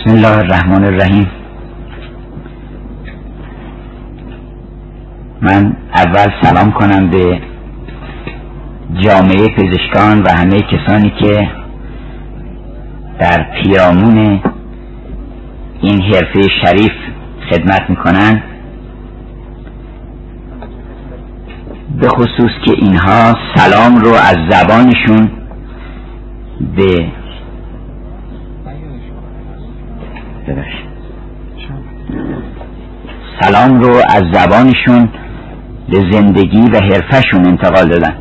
بسم الله الرحمن الرحیم. من اول سلام کنم به جامعه پزشکان و همه کسانی که در پیرامون این حرفه شریف خدمت می‌کنن. به خصوص که اینها سلام رو از زبانشون به سلام رو از زبانشون به زندگی و حرفشون انتقال دادن.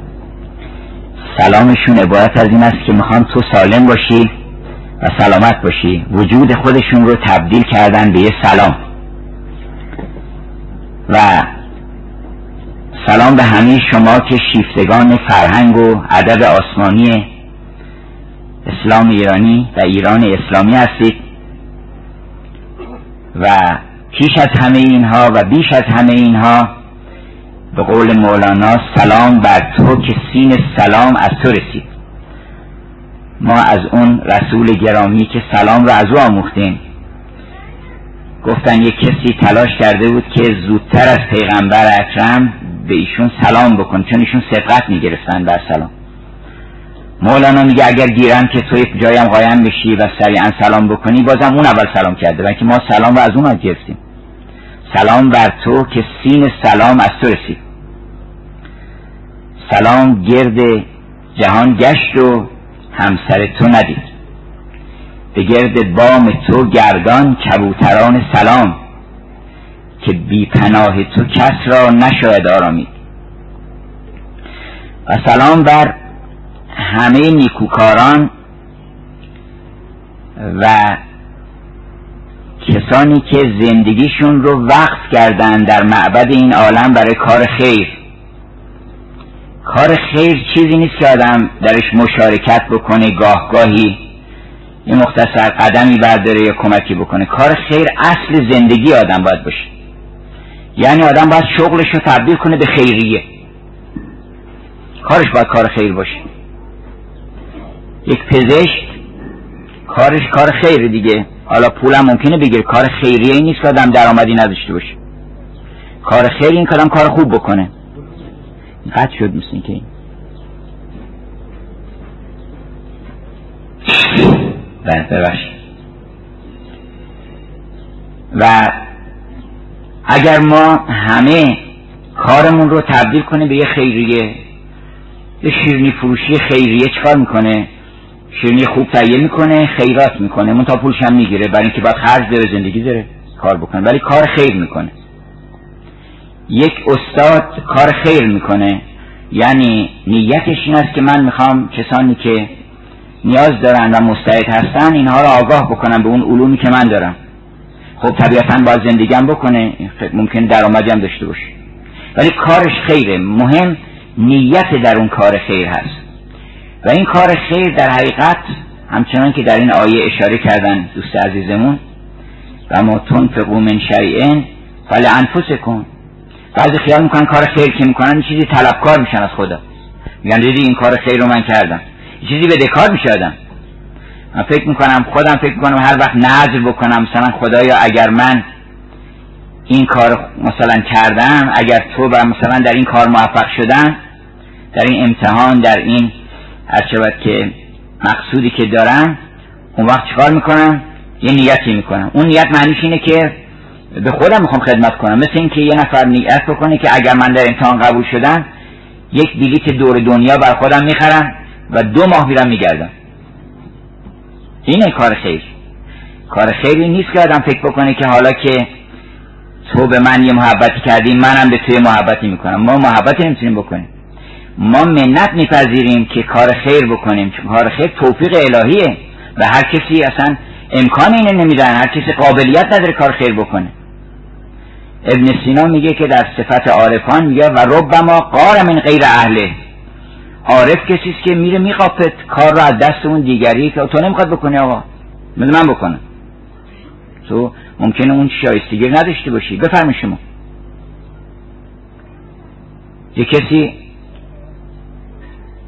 سلامشون عبارت از این است که می‌خوان تو سالم باشی و سلامت باشی. وجود خودشون رو تبدیل کردن به یه سلام. و سلام به همه شما که شیفتگان فرهنگ و ادب آسمانی اسلام ایرانی و ایران اسلامی هستید. و پیش از همه اینها و بیش از همه اینها به قول مولانا سلام بر تو که سین سلام از تو رسید. ما از اون رسول گرامی که سلام رو از او آموختیم. گفتن یک کسی تلاش کرده بود که زودتر از پیغمبر اکرم به ایشون سلام بکن چون ایشون سبقت می‌گرفتن بر سلام. مولانا میگه اگر گیرم که توی جایم قایم بشی و سریعا سلام بکنی بازم اون اول سلام کرده و که ما سلام رو از اون گرفتیم. سلام بر تو که سین سلام از تو رسید. سلام گرد جهان گشت و همسر تو ندید. به گرد بام تو گردان کبوتران سلام که بی پناه تو کس را نشاید آرامید و سلام بر همه نیکوکاران و کسانی که زندگیشون رو وقف کردن در معبد این عالم برای کار خیر. کار خیر چیزی نیست که آدم درش مشارکت بکنه گاه گاهی یه مختصر قدمی برداره یا کمکی بکنه. کار خیر اصل زندگی آدم باید باشه. یعنی آدم باید شغلش رو تبدیل کنه به خیریه. کارش باید کار خیر باشه. یک پزشک کارش کار خیر دیگه. حالا پولم ممکنه بگیره. کار خیریه این نیست که آدم درآمدی نداشته باشه. کار خیر این کلام کار خوب بکنه. قد شد مثل که این. ببخشید. و اگر ما همه کارمون رو تبدیل کنه به یه خیریه یه شیرنی فروشی خیریه چکار می‌کنه؟ شیرنی خوب تهیه می‌کنه خیرات می‌کنه من تا پولش هم می‌گیره برای اینکه باید خرج داره زندگی داره کار بکنه ولی کار خیر می‌کنه. یک استاد کار خیر می‌کنه یعنی نیتش این است که من می‌خوام کسانی که نیاز دارن و مستعد هستن اینها رو آگاه بکنم به اون علومی که من دارم. خب طبیعتا باید زندگیم بکنه ممکن درآمدی هم داشته باشه. ولی کارش خیره. مهم نیت در اون کار خیر هست. و این کار خیر در حقیقت همچنان که در این آیه اشاره کردن دوست عزیزمون و ما تنفقو من شیئن کن بعضی خیال می‌کنن کار خیر که می‌کنن چیزی طلبکار میشن از خدا. میگن دیدی این کار خیر رو من کردم. چیزی به دکار می‌شدم من فکر می‌کنم خودم فکر می‌کنم هر وقت نظر بکنم مثلا خدایا اگر من این کار مثلا کردم اگر تو و مثلا در این کار موفق شدم در این امتحان در این هر که مقصودی که دارم اون وقت چیکار می‌کنم یه نیتی می‌کنم اون نیت معنیش اینه که به خودم می‌خوام خدمت کنم. مثل اینکه یه نفر نیت بکنه که اگر من در امتحان قبول شدم یک بلیت دور دنیا بر خودم می‌خرم و دو ماه میرم میگردم. اینه کار خیر. کار خیری نیست که آدم فکر بکنه که حالا که تو به من یه محبتی کردی منم به توی محبتی می‌کنم. ما محبتی نمی‌تونیم بکنیم. ما منت میپذیریم که کار خیر بکنیم چون کار خیر توفیق الهیه. و هر کسی اصلا امکان اینه نمیدن هر کسی قابلیت نداره کار خیر بکنه. ابن سینا میگه که در صفت عارفان میگه و ربما قار من غیر اهله. عارف کسی که میره میخوابت کار رو از دست اون دیگری که تو نمی‌خواد بکنی آقا. من بکنم. تو ممکنه اون شایستگی نداشته باشی. بفرمی شما. یه کسی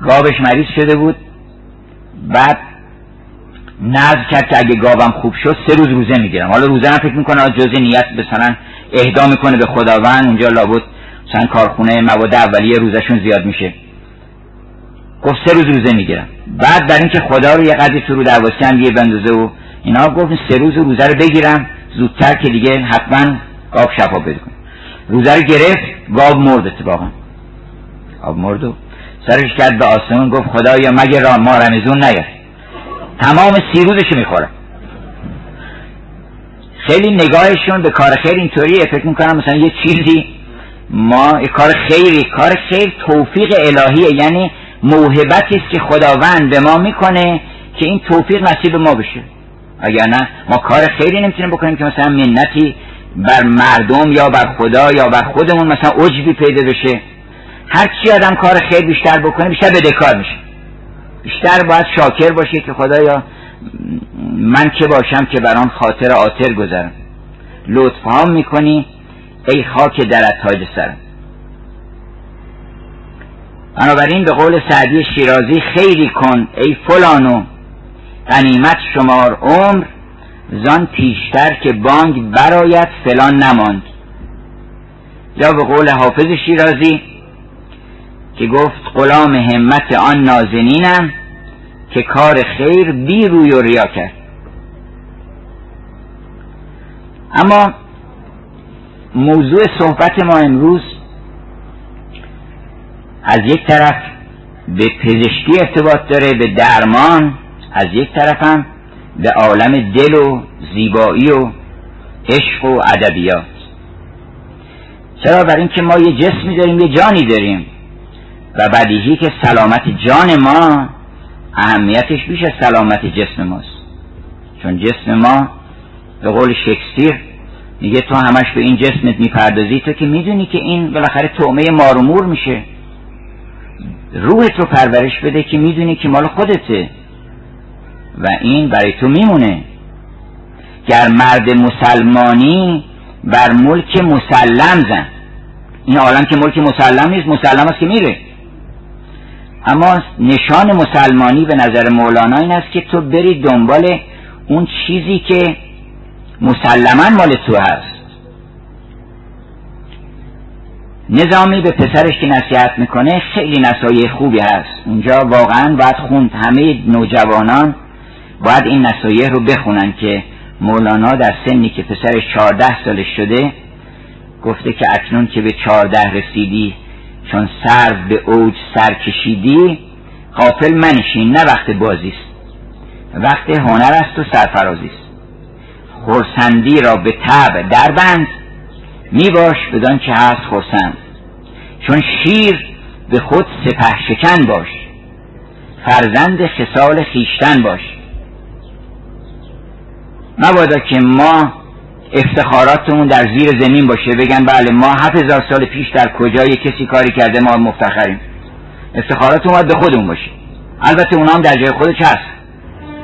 گابش مریض شده بود. بعد نظر کرد که اگه گاوم خوب شد سه روز روزه می‌گیرم. حالا روزه هم فکر می‌کنه جز نیت مثلا اهدا می‌کنه به خداوند اونجا لابد مثلا کارخونه مواد اولیه روزشون زیاد میشه. گفت سه روز روزه می‌گیرم. بعد در اینکه خدا رو یه قدری تو رو درواسی هم یه بندازه و اینا گفت سه روز روزه رو بگیرم. زودتر که دیگه حتما گاو شفا بده روزه رو گرفت گاو مرد اتفاقا. گاو مرد و سرش کرد به آسمون گفت خدایا مگه را ما رمزون نیاد؟ تمام سی روزش می‌خوره خیلی نگاهشون به کار خیر اینطوریه. فکر می‌کنم مثلا یه چیزی ما کار خیری کار خیر توفیق الهیه یعنی موهبتی است که خداوند به ما می‌کنه که این توفیق نصیب ما بشه. اگر نه ما کار خیری نمی‌تونیم بکنیم که مثلا منتی بر مردم یا بر خدا یا بر خودمون مثلا عجبی پیدا بشه. هر چی آدم کار خیر بیشتر بکنه بیشتر بدهکار میشه. بیشتر باید شاکر باشه که خدایا من که باشم که بر آن خاطر آتر گذرم. لطف هم می‌کنی ای خاک در تاج سرم. بنابراین به قول سعدی شیرازی خیری کن ای فلانو غنیمت شمار عمر زان پیشتر که بانگ برایت فلان نماند. یا به قول حافظ شیرازی که گفت غلام همت آن نازنینم که کار خیر بی روی و ریا کرد. اما موضوع صحبت ما امروز از یک طرف به پزشکی ارتباط داره به درمان از یک طرف هم به عالم دل و زیبایی و عشق و ادبیات. چرا؟ بر اینکه ما یه جسمی داریم یه جانی داریم. و بدیهی که سلامت جان ما اهمیتش بیش از سلامت جسم ماست. چون جسم ما به قول شکسپیر میگه تو همش به این جسمت می‌پردازی تو که می‌دونی که این بالاخره تومه مارمور میشه. روحت رو پرورش بده که می‌دونی که مال خودته. و این برای تو میمونه. گر مرد مسلمانی بر ملک مسلم زن این عالم که ملک مسلم نیست مسلم است که میره. اما نشان مسلمانی به نظر مولانا این است که تو بری دنبال اون چیزی که مسلما مال تو هست. نظامی به پسرش که نصیحت می‌کنه خیلی نصایح خوبی هست. اونجا واقعا باید خوند. همه نوجوانان باید این نصایح رو بخونن که مولانا در سنی که پسرش چهارده سالش شده گفته که اکنون که به چهارده رسیدی چون سر به اوج سر کشیدی قافل منشین نه وقت بازیست. وقت هنر است و سرفرازی است خورسندی را به تب دربند می باش بدان که هست خورسند چون شیر به خود سپه شکن باش. فرزند خسال خیشتن باش. مبادا که ما افتخاراتمون در زیر زمین باشه. بگن بله ما هفت هزار سال پیش در کجای کسی کاری کرده ما مفتخریم. افتخاراتمون باید به خودمون باشه. البته اونا هم در جای خودش هست.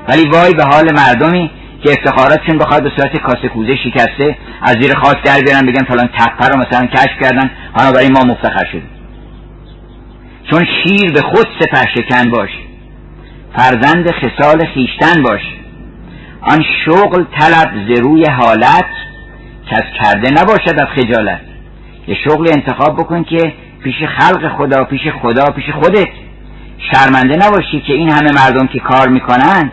ولی وای به حال مردمی که افتخاراتشون بخواد به صورت کاسه کوزه شکسته از زیر خاک در بیارن بگن فلان تپه رو مثلا کشف کردن برای ما مفتخر شدیم. چون شیر به خود سپه شکن باش فرزند خسال خیشتن باش آن شغل طلب ز روی حالت از کرده نباشد از خجالت. یه شغل انتخاب بکن که پیش خلق خدا پیش خدا پیش خودت. شرمنده نباشی که این همه مردم که کار می‌کنن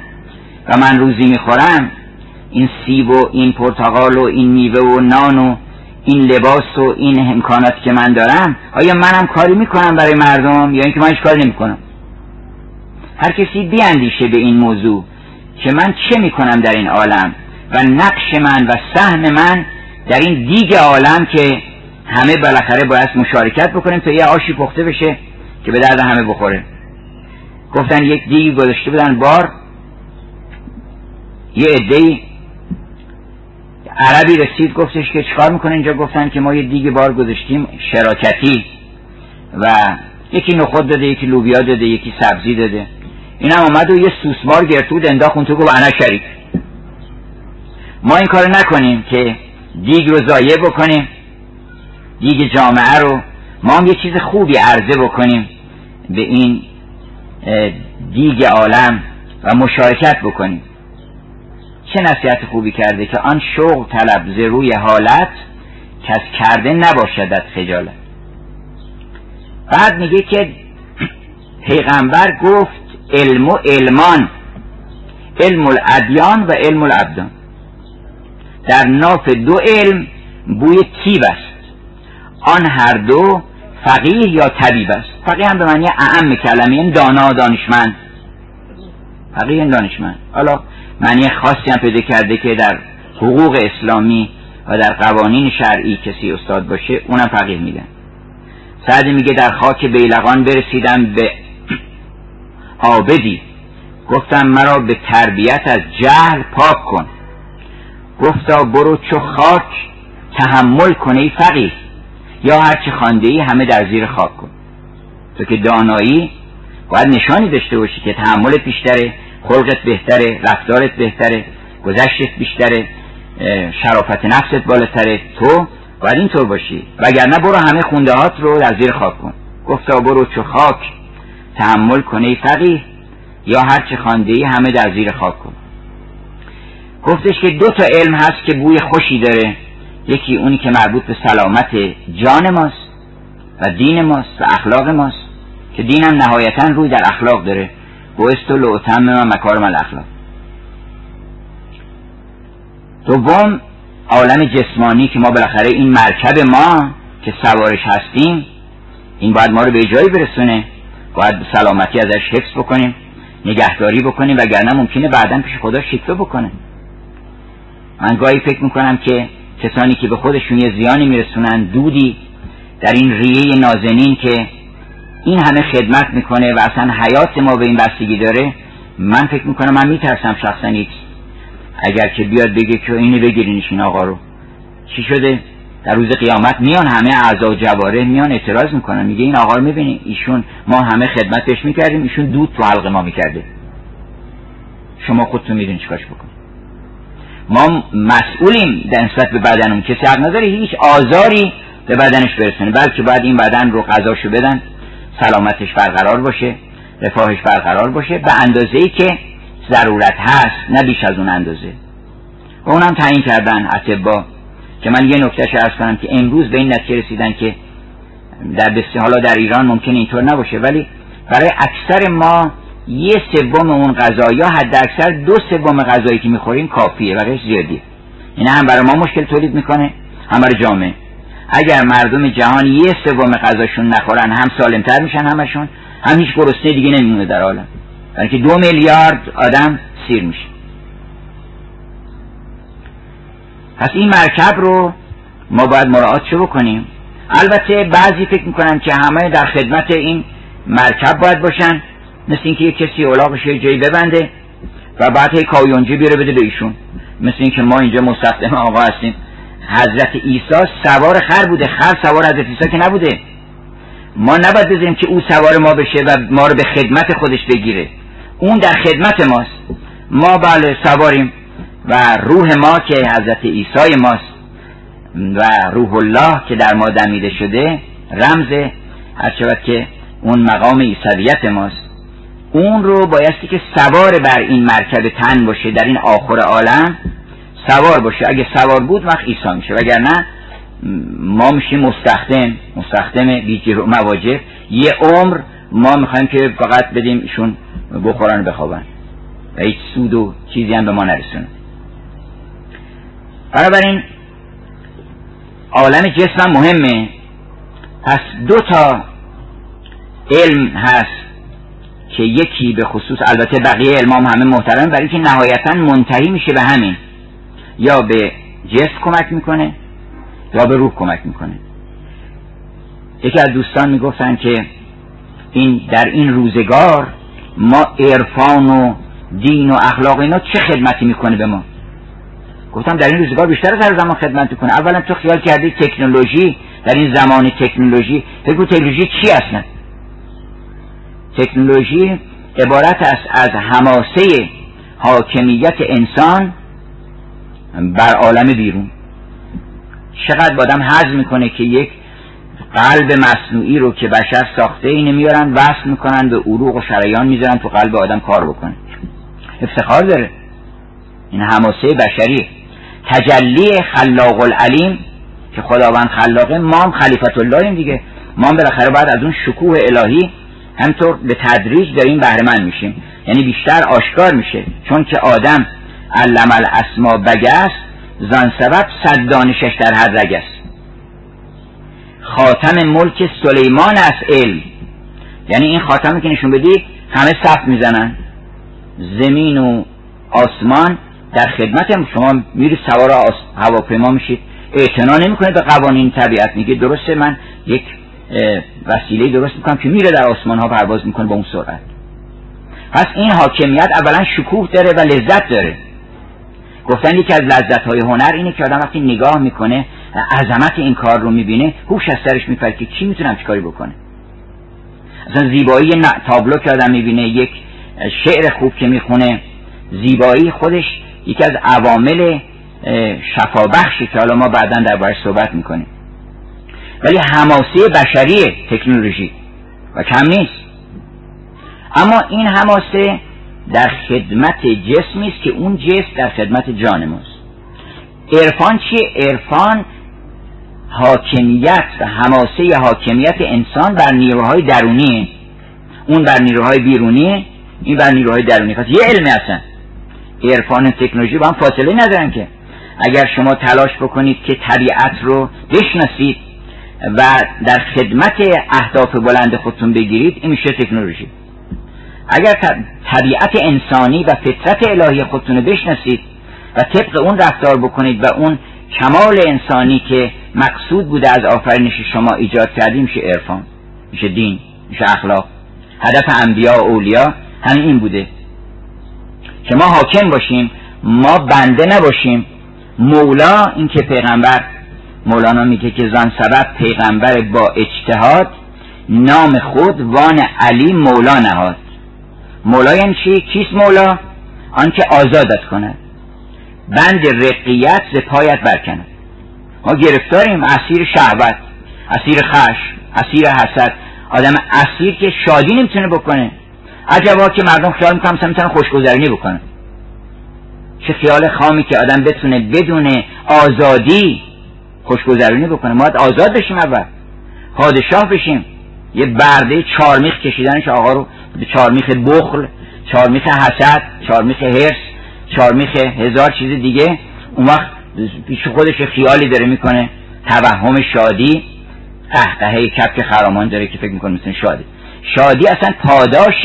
و من روزی می‌خورم این سیب و این پرتقال و این میوه و نان و این لباس و این امکانات که من دارم آیا منم کاری می‌کنم برای مردم یا اینکه من هیچ کاری نمی‌کنم؟ هر کسی بیاندیشه به این موضوع. که من چه می‌کنم در این عالم و نقش من و سهم من در این دیگ عالم که همه بالاخره باید مشارکت بکنیم تا یه آشی پخته بشه که به درد همه بخوره. گفتن یک دیگ گذاشته بودن بار یه عده عربی رسید گفتش که چکار می‌کنه اینجا؟ گفتن که ما یه دیگه بار گذاشتیم شراکتی و یکی نخود داده یکی لوبیا داده یکی سبزی داده. این هم آمد و یه سوسمار گرتود انداخت تو گفت انا شریک. ما این کار نکنیم که دیگ رو ضایع بکنیم دیگ جامعه رو. ما هم یه چیز خوبی عرضه بکنیم به این دیگ عالم و مشارکت بکنیم. چه نصیحت خوبی کرده که آن شوق طلب ز روی حالت کس کرده نباشدت خجالت. بعد میگه که پیغمبر گفت علم و علمان. علم الادیان و علم الابدان. در ناف دو علم بوی تیب است؟ آن هر دو فقیه یا طبیب است؟ فقیه هم به معنی اعم کلمه این دانا دانشمند. فقیه دانشمند. حالا معنی خاصی هم پیدا کرده که در حقوق اسلامی و در قوانین شرعی کسی استاد باشه اونم فقیه میدن سعدی میگه در خاک بیلقان برسیدم به آبدی گفتم مرا به تربیت از جهل پاک کن. گفتا برو چو خاک تحمل کنه ای فقیه یا هرچی خانده ای همه در زیر خاک کن. تو که دانایی باید نشانی داشته باشی که تحملت بیشتره خلقت بهتره رفتارت بهتره گذشتت بیشتره شرافت نفست بالاتره. تو باید اینطور باشی. وگرنه برو همه خونده هات رو در زیر خاک کن. گفتا برو چو خاک. تحمل کنه فقیه یا هر چه خانده ای همه در زیر خاک کن. گفتش که دو تا علم هست که بوی خوشی داره. یکی اونی که مربوط به سلامت جان ماست و دین ماست و اخلاق ماست که دینم نهایتا روی در اخلاق داره. بوست و لعتم و مکارم الاخلاق. دوم عالم جسمانی که ما بالاخره این مرکب ما که سوارش هستیم این باید ما رو به جایی برسونه باید سلامتی ازش حفظ بکنیم نگهداری بکنیم وگرنه ممکنه بعدا پیش خدا شکوه بکنه. من گاهی فکر می‌کنم که کسانی که به خودشون یه زیانی میرسونن دودی در این ریه نازنین که این همه خدمت می‌کنه و اصلا حیات ما به این بستگی داره من فکر می‌کنم من میترسم شخصا اگر که بیاد بگه که اینو بگیرینش این آقا رو. چی شده؟ در روز قیامت میان همه اعضا و جواره میان اعتراض می‌کنن. میگه این آقا رو می‌بینی؟ ایشون ما همه خدمتش می‌کردیم. ایشون دود تو حلق ما می‌کرده. شما خودتون می‌دونی چیکارش بکن ما مسئولیم در نسبت به بدنمون. کسی حق نداره هیچ آزاری به بدنش برسونه. بلکه باید این بدن رو غذاشو بدن. سلامتش برقرار باشه. رفاهش برقرار باشه. به اندازه ای که ضرورت هست. نه بیش از اون اندازه. و اونم تعیین کردن. اتبا که من یه نکتهش ارز کنم که امروز به این نتیجه رسیدن که در بسیار حالا در ایران ممکن اینطور نباشه ولی برای اکثر ما یه سوم اون غذا یا حد اکثر دو سوم غذایی که می‌خوریم کافیه و زیادیه. این هم برای ما مشکل تولید می‌کنه هم برای جامعه. اگر مردم جهان یه سوم غذاشون نخورن هم سالمتر میشن همشون هم هیچ گرسنه دیگه نمیمونه در عالم. برای که دو میلیارد آدم سیر میشه. پس این مرکب رو ما باید مراعات چه بکنیم؟ البته بعضی فکر می‌کنن که همه در خدمت این مرکب باید باشن مثل اینکه یه کسی اولاقش یه جایی ببنده و بعد هی کایونجی بیاره بده به ایشون. مثل اینکه ما اینجا مستخدم آقا هستیم. حضرت عیسی سوار خر بوده خر سوار حضرت عیسی که نبوده. ما نباید بذاریم که او سوار ما بشه و ما رو به خدمت خودش بگیره. اون در خدمت ماست. ما بله سواریم. و روح ما که حضرت عیسی ماست و روح الله که در ما دمیده شده رمز هر که اون مقام عیسویت ماست. اون رو بایستی که سوار بر این مرکب تن باشه در این آخر عالم سوار باشه. اگه سوار بود وقت عیسی میشه وگرنه ما میشیم مستخدم مستخدم بیجیر و مواجب یه عمر ما می‌خوایم که فقط بدیم ایشون بخورن بخوابن. و هیچ سود و چیزی هم به ما نرسونه. بنابراین عالم جسم مهمه. پس دو تا علم هست که یکی به خصوص البته بقیه علمام همه محترم برای که نهایتا منتهی میشه به همین. یا به جسم کمک می‌کنه یا به روح کمک می‌کنه. یکی از دوستان می‌گفتن که این در این روزگار ما عرفان و دین و اخلاق اینا چه خدمتی می‌کنه به ما؟ گفتم در این روزگار بیشتر از هر زمان خدمت می‌کنه. اولا تو خیال کردی تکنولوژی در این زمان تکنولوژی بگو تکنولوژی چی اصلا؟ تکنولوژی عبارت است از حماسه حاکمیت انسان بر عالم بیرون. چقدر آدم حض می‌کنه که یک قلب مصنوعی رو که بشر ساخته اینه میارن وصل می‌کنن به عروق و شریان می‌ذارن تو قلب آدم کار بکنه. افتخار داره. این حماسه بشری تجلی خلاق العلیم که خداوند خلاقه ما هم خلیفت اللهیم دیگه. ما هم بالاخره باید از اون شکوه الهی همطور به تدریج داریم بهره میشیم. یعنی بیشتر آشکار میشه. چون که آدم علم الاسما بگست زن سبب صد دانشش در هر رگ است. خاتم ملک سلیمان از علم. یعنی این خاتمی که نشون بدی همه صف می‌زنن. زمین و آسمان در خدمت شما میری سوار هواپیما میشید. اعتنا نمی‌کنه به قوانین طبیعت. میگه درسته من یک وسیله درست می‌کنم که میره در آسمان ها پرواز می‌کنه با اون سرعت. پس این حاکمیت اولا شکوه داره و لذت داره. گفتن یکی از لذت های هنر اینه که آدم وقتی نگاه می‌کنه عظمت این کار رو می‌بینه هوش از سرش میپره که کی می‌تونم چیکاری بکنه اصلا زیبایی تابلو که آدم می‌بینه یک شعر خوب که می‌خونه زیبایی خودش یکی از عوامل شفابخشی که حالا ما بعدا دربارش صحبت می‌کنیم. ولی حماسه بشری تکنولوژی و کم نیست. اما این حماسه در خدمت جسمی است که اون جسم در خدمت جان ماست عرفان چیه؟ عرفان حاکمیت و حماسه حاکمیت انسان بر نیروهای درونی اون بر نیروهای بیرونی این بر نیروهای درونی پس یه علمی هستن. عرفان تکنولوژی با هم فاصله ندارن که. اگر شما تلاش بکنید که طبیعت رو بشناسید و در خدمت اهداف بلند خودتون بگیرید این میشه تکنولوژی. اگر طبیعت انسانی و فطرت الهی خودتون رو بشناسید و طبق اون رفتار بکنید و اون کمال انسانی که مقصود بوده از آفرینش شما ایجاد کردیم میشه عرفان میشه دین میشه اخلاق. هدف انبیا و اولیا همین این بوده. که ما حاکم باشیم ما بنده نباشیم. مولا این که پیغمبر مولانا میگه که زن سبب پیغمبر با اجتهاد نام خود وان علی مولا نهاد. مولا یعنی چی؟ کیست مولا؟ آنکه آزادت کند. بند رقیت ز پایت برکند. ما گرفتاریم. اسیر شهوت اسیر خش اسیر حسد. آدم اسیر که شادی نمی‌تونه بکنه. عجبا که مردم خیال می‌کنم مثلا می‌تونن خوشگذرانی بکنن. چه خیال خامی که آدم بتونه بدون آزادی خوشگذرانی بکنه. ما آزاد بشیم اول. پادشاه بشیم. یه برده چارمیخ کشیدنش آقا رو چارمیخ بخل چارمیخ حسد چارمیخ هرس چارمیخ هزار چیز دیگه. اون وقت پیش خودش خیالی داره می‌کنه. توهم شادی. قهقهه کپک خرامان داره که فکر می‌کنه مثل شادی. شادی اصلا پاداش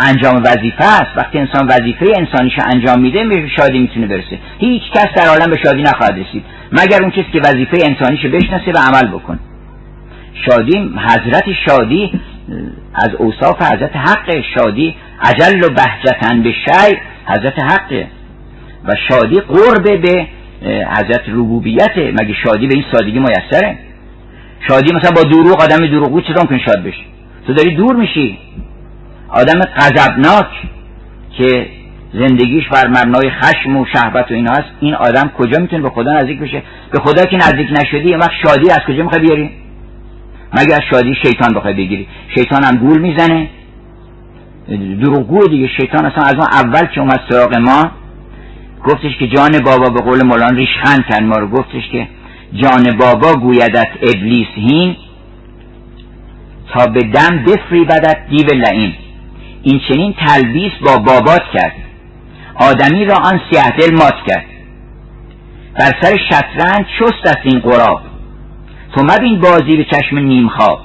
انجام وظیفه است. وقتی انسان وظیفه انسانیش انجام میده به شادی می‌تونه برسه. هیچ کس در عالم به شادی نخواهد رسید. مگر اون کسی که وظیفه انسانیش بشناسه و عمل بکن. شادی حضرت شادی از اوصاف حضرت حق شادی عجل و بهجتن به شی حضرت حقه. و شادی قرب به حضرت ربوبیت مگه شادی به این سادگی میسره؟ شادی مثلا با دروغ آدم دروغگو چطور ممکن شاد بشی تو داری دور میشی. آدم غضبناک که زندگیش بر مبنای خشم و شهوت و اینا هست این آدم کجا می‌تونه به خدا نزدیک بشه؟ به خدا که نزدیک نشدی وقت شادی از کجا می‌خوای بیاری؟ مگر از شادی شیطان بخوای بگیری؟ شیطان هم گول می‌زنه. دروغگو دیگه شیطان اصلا از ما اول که اومد سراغ ما گفتش که جان بابا به قول مولان ریشخند کرد ما رو. گفتش که جان بابا گویدت ابلیس هین تا به دم بفری بدت دیو لعین. این چنین تلبیس با بابات کرد. آدمی را آن سیه دل مات کرد. بر سر شطرنج چست است این قراب. تو مبین بازی به چشم نیم خواب.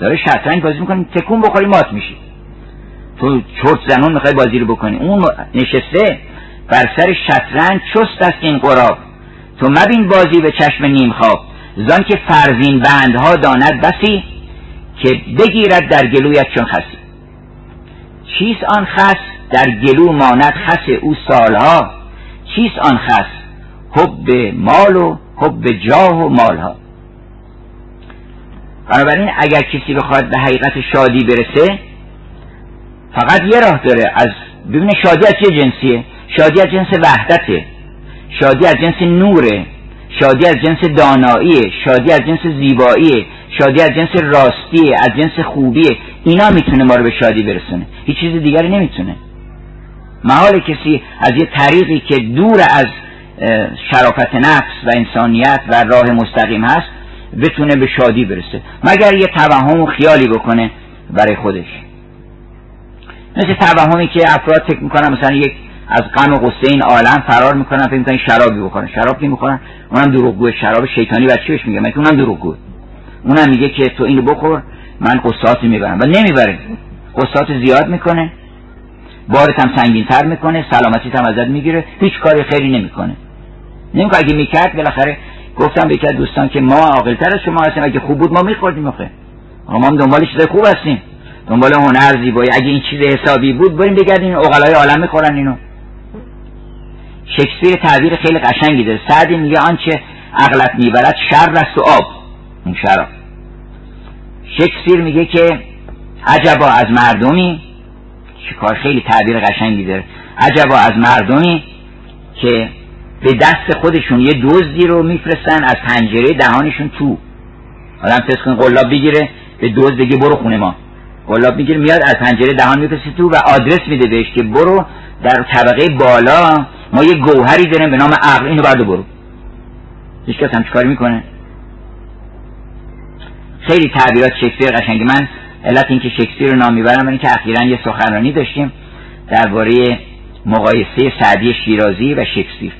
داره شطرنج بازی می‌کنی تکون بخوری مات میشی. تو چرت زنون می‌خوای بازی رو بکنی. اون نشسته بر سر شطرنج چست است این قراب. تو مبین بازی به چشم نیم خواب. زان که فرزین بندها داند بسی که بگیرد در گلویت چون خسی چیست آن خس در گلو ماند خس او سالها؟ چیست آن خس؟ حب مال و حب جاه و مالها. بنابراین اگر کسی بخواد به حقیقت شادی برسه فقط یه راه داره از ببینه شادی از چه جنسیه؟ شادی از جنس وحدته. شادی از جنس نوره. شادی از جنس داناییه. شادی از جنس زیباییه. شادی از جنس راستیه از جنس خوبیه اینا می‌تونه ما رو به شادی برسونه. هیچ چیز دیگری نمی‌تونه. محال کسی از یه طریقی که دور از شرافت نفس و انسانیت و راه مستقیم هست بتونه به شادی برسه. مگر یه توهم و خیالی بکنه برای خودش. مثل توهمی که افراد فکر می‌کنن مثلا یک از غم و غصه این عالم فرار می‌کنن فکر می‌کنن شرابی بخورن. شراب می‌خورن؟ اونم دروغگو شراب شیطانی و چیش میگه. من اونم دروغگو اونم میگه که تو اینو بخور من قصاصی می‌برم. و نمی‌بره. قصاص زیاد می‌کنه بارت هم سنگین تر می‌کنه سلامتی هم ازت می‌گیره هیچ کاری خیری نمی‌کنه. نمی‌کنه اگه می‌کرد بالاخره گفتم به یک دوستان که ما عاقلتر از شما هستیم اگه خوب بود ما میخوردیم آخه. ما هم دنبال چیزای خوب هستیم. دنبال هنر زیبایی. اگه این چیز حسابی بود بریم بگردیم اقلای عالم می‌خورن اینو. شکسپیر تعبیر خیلی قشنگی داره. سعدی میگه آنچه عقلت می‌برد شر است و آب. شراب. شکسپیر میگه که عجبا از مردمی چه کار خیلی تعبیر قشنگی داره. عجبا از مردمی که به دست خودشون یه دزدی رو میفرستن از پنجره دهانشون تو. آدم فکر کن قلاب بگیره به دزد بگه برو خونه ما. قلاب می‌گیره میاد از پنجره دهان میفرسته تو و آدرس میده بهش که برو در طبقه بالا ما یه گوهری داریم به نام عقل اینو بعد برو. هیچ کس هم چیکار می‌کنه؟ خیلی تعبیرات شکسپیر قشنگی. من علت اینکه شکسپیر رو نام می‌برم اینکه اخیرا یه سخنرانی داشتیم درباره مقایسه سعدی شیرازی و شکسپیر.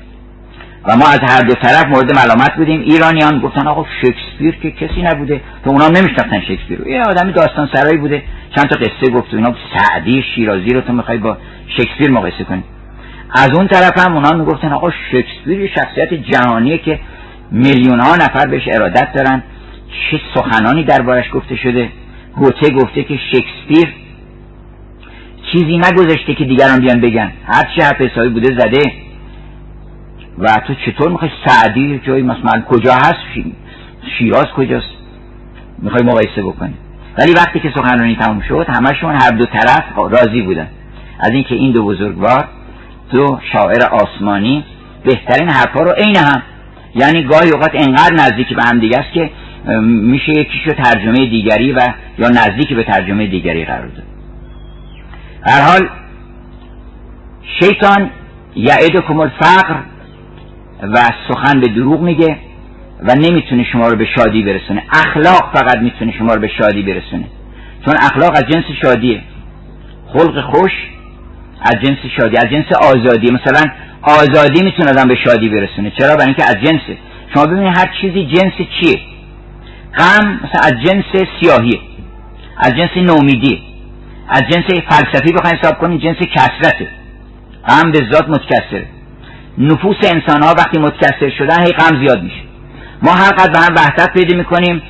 و ما از هر دو طرف مورد ملامت بودیم. ایرانیان گفتن آقا شکسپیر که کسی نبوده. تو اونا نمیشناختن شکسپیر رو. یه آدمی داستان سرایی بوده. چند تا قصه گفت اینا سعدی شیرازی رو تو می‌خوای با شکسپیر مقایسه کنی. از اون طرف هم اونا می‌گفتن آقا شکسپیر یه شخصیت جهانیه که میلیون ها نفر بهش ارادت دارن. چه سخنانی دربارش گفته شده؟ گوته گفته که شکسپیر چیزی نگذاشته که دیگران بیان بگن. هر چی حرف بوده زده. و تو چطور می‌خوای سعدی جایی مثلا کجا هست؟ شیراز کجاست؟ می‌خوای مقایسه بکنی. ولی وقتی که سخنرانی تموم شد همشون هر دو طرف راضی بودن. از اینکه این دو بزرگوار دو شاعر آسمانی بهترین حرفا رو عین هم. یعنی گاهی اوقات انقدر نزدیکی به هم دیگه است که میشه یکیشو ترجمه دیگری و یا نزدیکی به ترجمه دیگری قرار داد. هر حال شیطان یعدکم الفقر و سخن به دروغ میگه و نمی‌تونه شما رو به شادی برسونه. اخلاق فقط می‌تونه شما رو به شادی برسونه. چون اخلاق از جنس شادیه. خلق خوش از جنس شادی از جنس آزادی. مثلا آزادی می‌تونه آدم به شادی برسونه. چرا؟ برای اینکه از جنسه. شما ببینید هر چیزی جنس چیه. غم مثلا از جنس سیاهیه از جنس نومیدی از جنس فلسفی بخواین حساب کنید جنس کسرته غم به ذات متکثره. نفوس انسان ها وقتی متکثر شدن هی غم زیاد میشه. ما هر قدر به هم وحدت پیدا می‌کنیم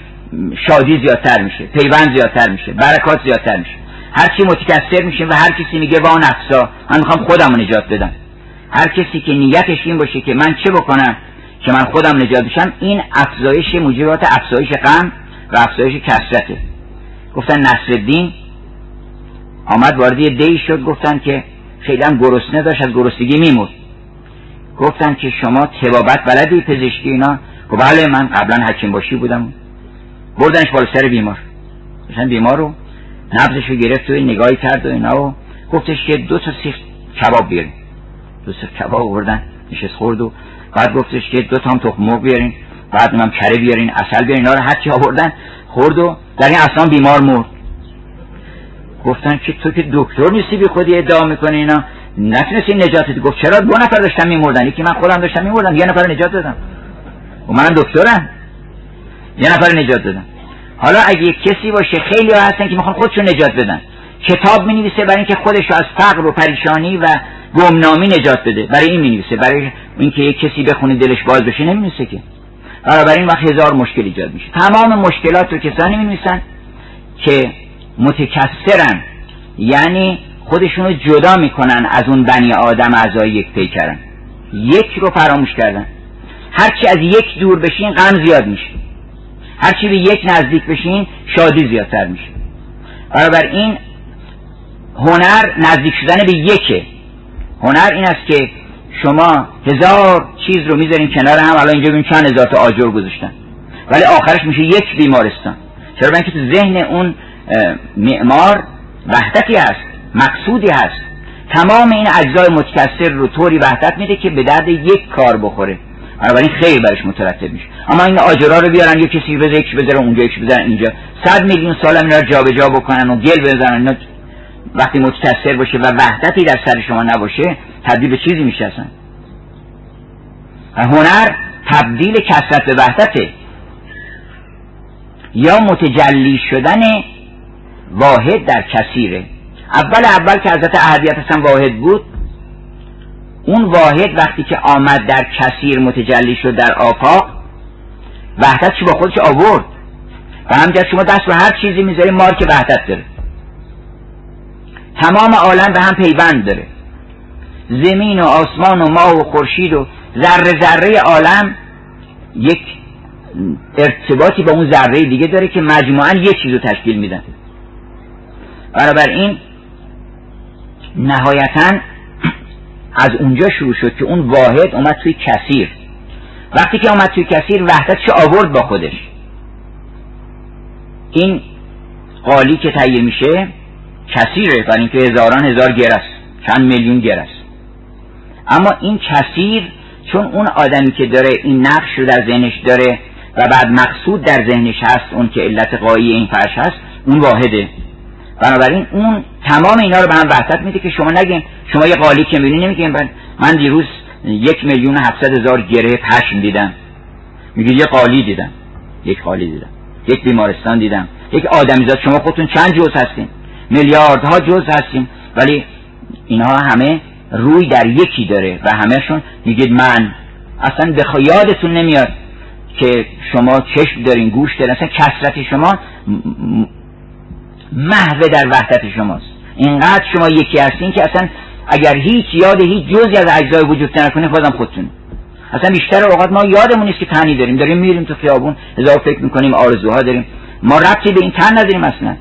شادی زیادتر میشه پیوند زیادتر میشه برکات زیادتر میشه. هر چی متکثر میشیم و هر کسی میگه با نفسا من می‌خوام خودم نجات بدم. هر کسی که نیتش این باشه که من چه بکنم؟ که من خودم نجات بشم این افزایش موجبات افزایش غم و افزایش کسرته گفتن نصر الدین آمد وارد یه دی شد گفتن که خیلی هم گرسنه داشت از گرسنگی میمرد. گفتن که شما تبابت بلدی پزشکی اینا؟ گفت بله من قبلا حکیم باشی بودم. بردنش بالا سر بیمار. مثلا بیمار رو نبزش رو گرفت و نگاهی کرد و اینا و گفتش که دو تا سیخ کباب بیارین. دو سیخ کباب بردن نشست خورد و بعد گفتش که دو تا هم تخم مرغ بیارین بعد هم کره بیارین اصل بیارین اینا رو هر چی آوردن خورد و در این اصلا بیمار مرد. گفتن که تو که دکتر نیستی بی خودی ادعا می‌کنی اینا؟ نتونستی نجات گفت چرا دو نفر داشتم میمردن؟ یکی من خودم داشتم میمردم یه نفر نجات دادم. و منم دکترم. یه نفر نجات دادم. حالا اگه کسی باشه خیلی هستن که می‌خوان خودشون نجات بدن. کتاب می نویسه برای اینکه خودش رو از فقر و پریشانی و گمنامی نجات بده. برای این می نویسه برای اینکه یک کسی بخونه دلش باز بشه نمی نویسه که. این وقت هزار مشکل ایجاد میشه. تمام مشکلات رو کسانی می نویسن که متکثرن. یعنی خودشون رو جدا می‌کنن از اون بنی آدم اعضای یک پیکرن. یک رو فراموش کردن. هرچی از یک دور بشین غم زیاد میشه. هرچی به یک نزدیک بشین شادی زیادتر میشه. این هنر نزدیک شدن به یکه. هنر این است که شما هزار چیز رو می‌ذارین کنار هم الان اینجا ببین چند هزار تا آجر گذاشتن. ولی آخرش میشه یک بیمارستان. چرا؟ اینکه تو ذهن اون معمار وحدتی هست مقصودی هست. تمام این اجزای متکثر رو طوری وحدت میده که به درد یک کار بخوره. بنابراین خیر برش مترتب میشه. اما این آجرا رو بیارن یه کسی بذاره یکی بذاره اونجا یکی بذارن اینجا. صد میلیون سال هم اینا رو جابجا بکنن و گل بزنن اینا وقتی متکثر باشه و وحدتی در سر شما نباشه تبدیل به چیزی میشه اصلا. هنر تبدیل کسرت به وحدته. یا متجلی شدن واحد در کثیره. اول اول که حضرت احدیت اصلا واحد بود اون واحد وقتی که آمد در کثیر متجلی شد در آفاق وحدت چی با خودش آورد. و همجرد شما دست به هر چیزی می‌ذاری مارک وحدت داره. تمام عالم به هم پیوند داره. زمین و آسمان و ماه و خورشید و ذره ذره عالم یک ارتباطی با اون ذره دیگه داره که مجموعا یک چیز رو تشکیل میدن. این نهایتا از اونجا شروع شد که اون واحد اومد توی کثیر. وقتی که اومد توی کثیر وحدت چه آورد با خودش؟ این قالی که تهیه میشه کثیره برای اینکه هزاران هزار گرس چند میلیون گرس اما این کثیر چون اون آدمی که داره این نقش رو در ذهنش داره و بعد مقصود در ذهنش هست اون که علت قایی این فرش هست اون واحده. بنابراین اون تمام اینا رو به هم وحدت میده که شما نگین شما یه قالی که می‌بینی نمیگین من دیروز یک میلیون هفتصد هزار گره پشم دیدم. میگه یه قالی دیدم. یک قالی دیدم. یک بیمارستان دیدم. یک آدمیزاد. شما خودتون چند جز هستین؟ میلیاردها جز هستیم. ولی اینها همه روی در یکی داره و همهشون میگید من اصلا به یادتون نمیاد که شما چشم دارین گوش دارین. اصلا کسرت شما محوه در وحدت شماست. اینقدر شما یکی هستین که اصلا اگر هیچ یاد هیچ جزی از اجزای وجود نکنه بازم خودتون. اصلا بیشتر اوقات ما یادمون نیست که تنی داریم. داریم میریم تو خیابون هزار فکر می‌کنیم آرزوها داریم. ما ربطی به این تن نداریم اصلا.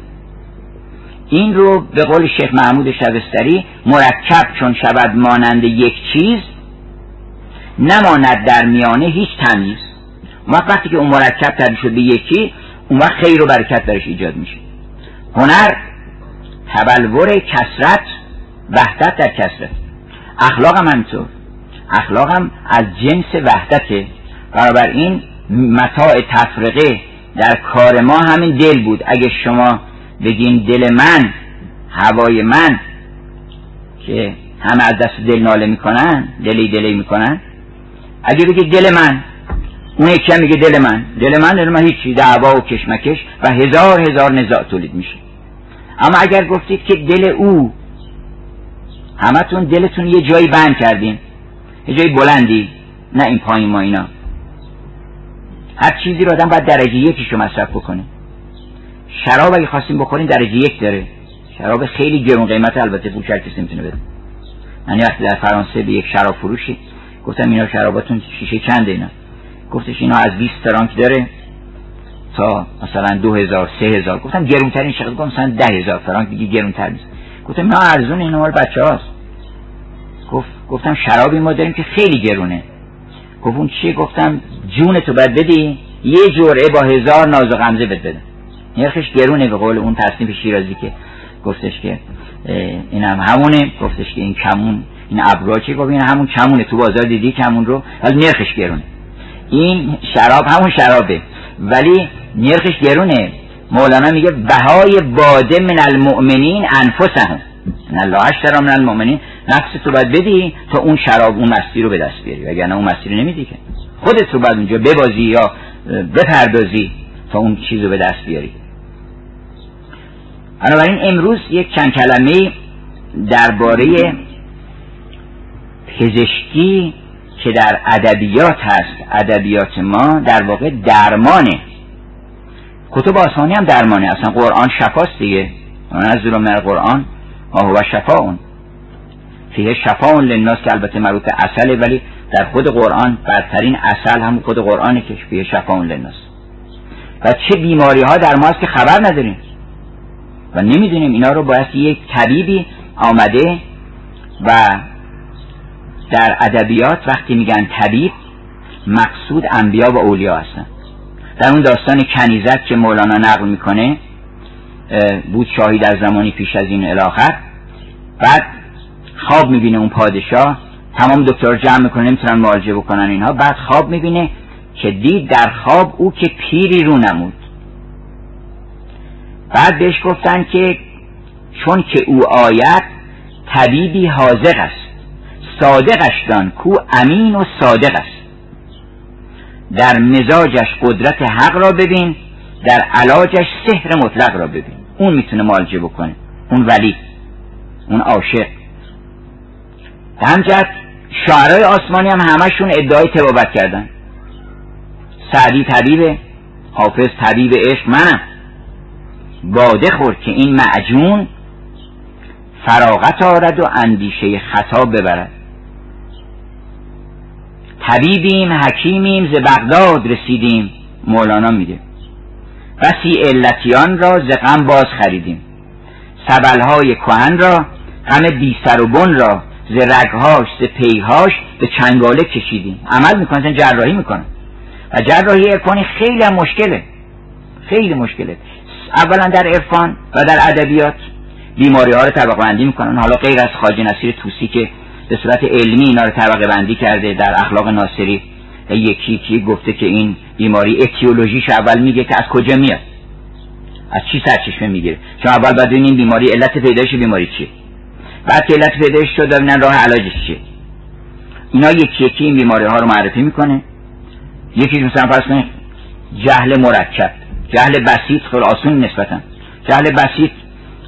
این رو به قول شیخ محمود شبستری مرکب چون شود مانند یک چیز نماند در میانه هیچ تمیز. وقتی که اون مرکب تبدیل شد به یکی اون وقت خیر و برکت درش ایجاد میشه. هنر تبلور کسرت وحدت در کسرت اخلاق هم همینطور هم از جنس وحدته. این متاع تفرقه در کار ما همین دل بود. اگه شما بگین دل من هوای من که همه از دست دل ناله می‌کنن دلی دلی می‌کنن. اگه بگید دل من اون یکی میگه دل من. دل من دل من هیچی دعوا و کشمکش و هزار هزار نزاع تولید میشه. اما اگر گفتید که دل او همتون دلتون یه جایی بند کردین یه جایی بلندی نه این پایین ما اینا. هر چیزی رو آدم باید درجه یکیشو مصرف بکنه. شراب اگه خواستیم بخوریم درجه یک داره. شراب خیلی گرون قیمت البته پول کسی می‌تونه بده. من وقتی در فرانسه به یک شراب فروشی گفتم اینا شراباتون شیشه چنده اینا. گفتش اینا از 20 فرانک داره تا مثلا دو هزار سه هزار. گفتم گرونترین چقدر گفتم مثلا ده هزار فرانک دیگه گرونتر نیست. گفتم اینا ارزون اینا مال بچه هاست. گفت گفتم شرابی ما داریم که خیلی گرونه. گفت اون چیه؟ گفتم جون تو باید بدی یه جرعه با هزار ناز و غمزه بد بده نرخش گرونه به قول اون تصنیف شیرازی که گفتش که این هم همونه. گفتش که این کمون این ابرا چی گفت این همون کمونه. تو بازار دیدی کمون رو؟ ولی نرخش گرونه. این شراب همون شرابه. ولی نرخش گرونه. مولانا میگه بهای باده من المؤمنین انفسهم. ان الله اشترى من المؤمنین. نفس تو باید بدی تا اون شراب اون مستی رو به دست بیاری. وگرنه اون مستی نمیدی که. خودت رو باید اونجا ببازی یا بپردازی. تا اون چیز رو به دست بیاری. بنابراین امروز یک چند کلمه درباره پزشکی که در ادبیات هست. ادبیات ما در واقع درمانه. کتب آسانی هم درمانه. اصلا قرآن شفاست دیگه. از من قرآن. ما هو اون فیه اون لناس که البته مربوط اصله ولی در خود قرآن برترین اصل هم خود قرآنه که فیه اون لناس و چه بیماری ها در ما هست که خبر نداریم. و نمی‌دونیم اینا رو باید یک طبیبی آمده و در ادبیات وقتی میگن طبیب مقصود انبیا و اولیا هستن. در اون داستان کنیزک که مولانا نقل می‌کنه بود شاهی در زمانی پیش از این الاخر. بعد خواب می‌بینه اون پادشاه. تمام دکتر جمع می‌کنه نمی‌تونن معالجه بکنن اینها. بعد خواب می‌بینه که دید در خواب او که پیری رو نمود. بعد بهش گفتن که چون که او آید طبیبی حاضق است. صادقش دان کو امین و صادق است. در مزاجش قدرت حق را ببین در علاجش سحر مطلق را ببین. اون می‌تونه معالجه بکنه. اون ولی اون عاشق. همجد شعرهای آسمانی هم همشون ادعای تبابت کردن. سعدی طبیبه حافظ طبیب عشق منم. باده خور که این معجون فراغت آرد و اندیشه خطا ببرد. طبیبیم حکیمیم ز بغداد رسیدیم مولانا میگه. بسی علتیان را ز غم باز خریدیم. سبلهای کهن را غم بی سر و بن را ز رگهاش ز پیهاش به چنگاله کشیدیم. عمل می‌کنن جراحی می‌کنن و جراحی ارفانی خیلی مشکله. خیلی مشکله. اولا در عرفان و در ادبیات بیماری ها رو طبقه بندی می‌کنن. حالا غیر از خاجه نصیر توسی که به صورت علمی اینا رو طبقه بندی کرده در اخلاق ناصری یکی یکی گفته که این بیماری اتیولوژیش اول میگه که از کجا میاد؟ از چی سرچشمه می‌گیره؟ چون اول باید این بیماری علت پیدایش بیماری چیه. بعد که علت پیدایش شد ببینن راه علاجش چیه. اینا یکی یکی این بیماری ها رو معرفی می‌کنه. یکی مثلا فرض کنید جهل مرکب جهل بسیط خیلی آسون نسبتا. جهل بسیط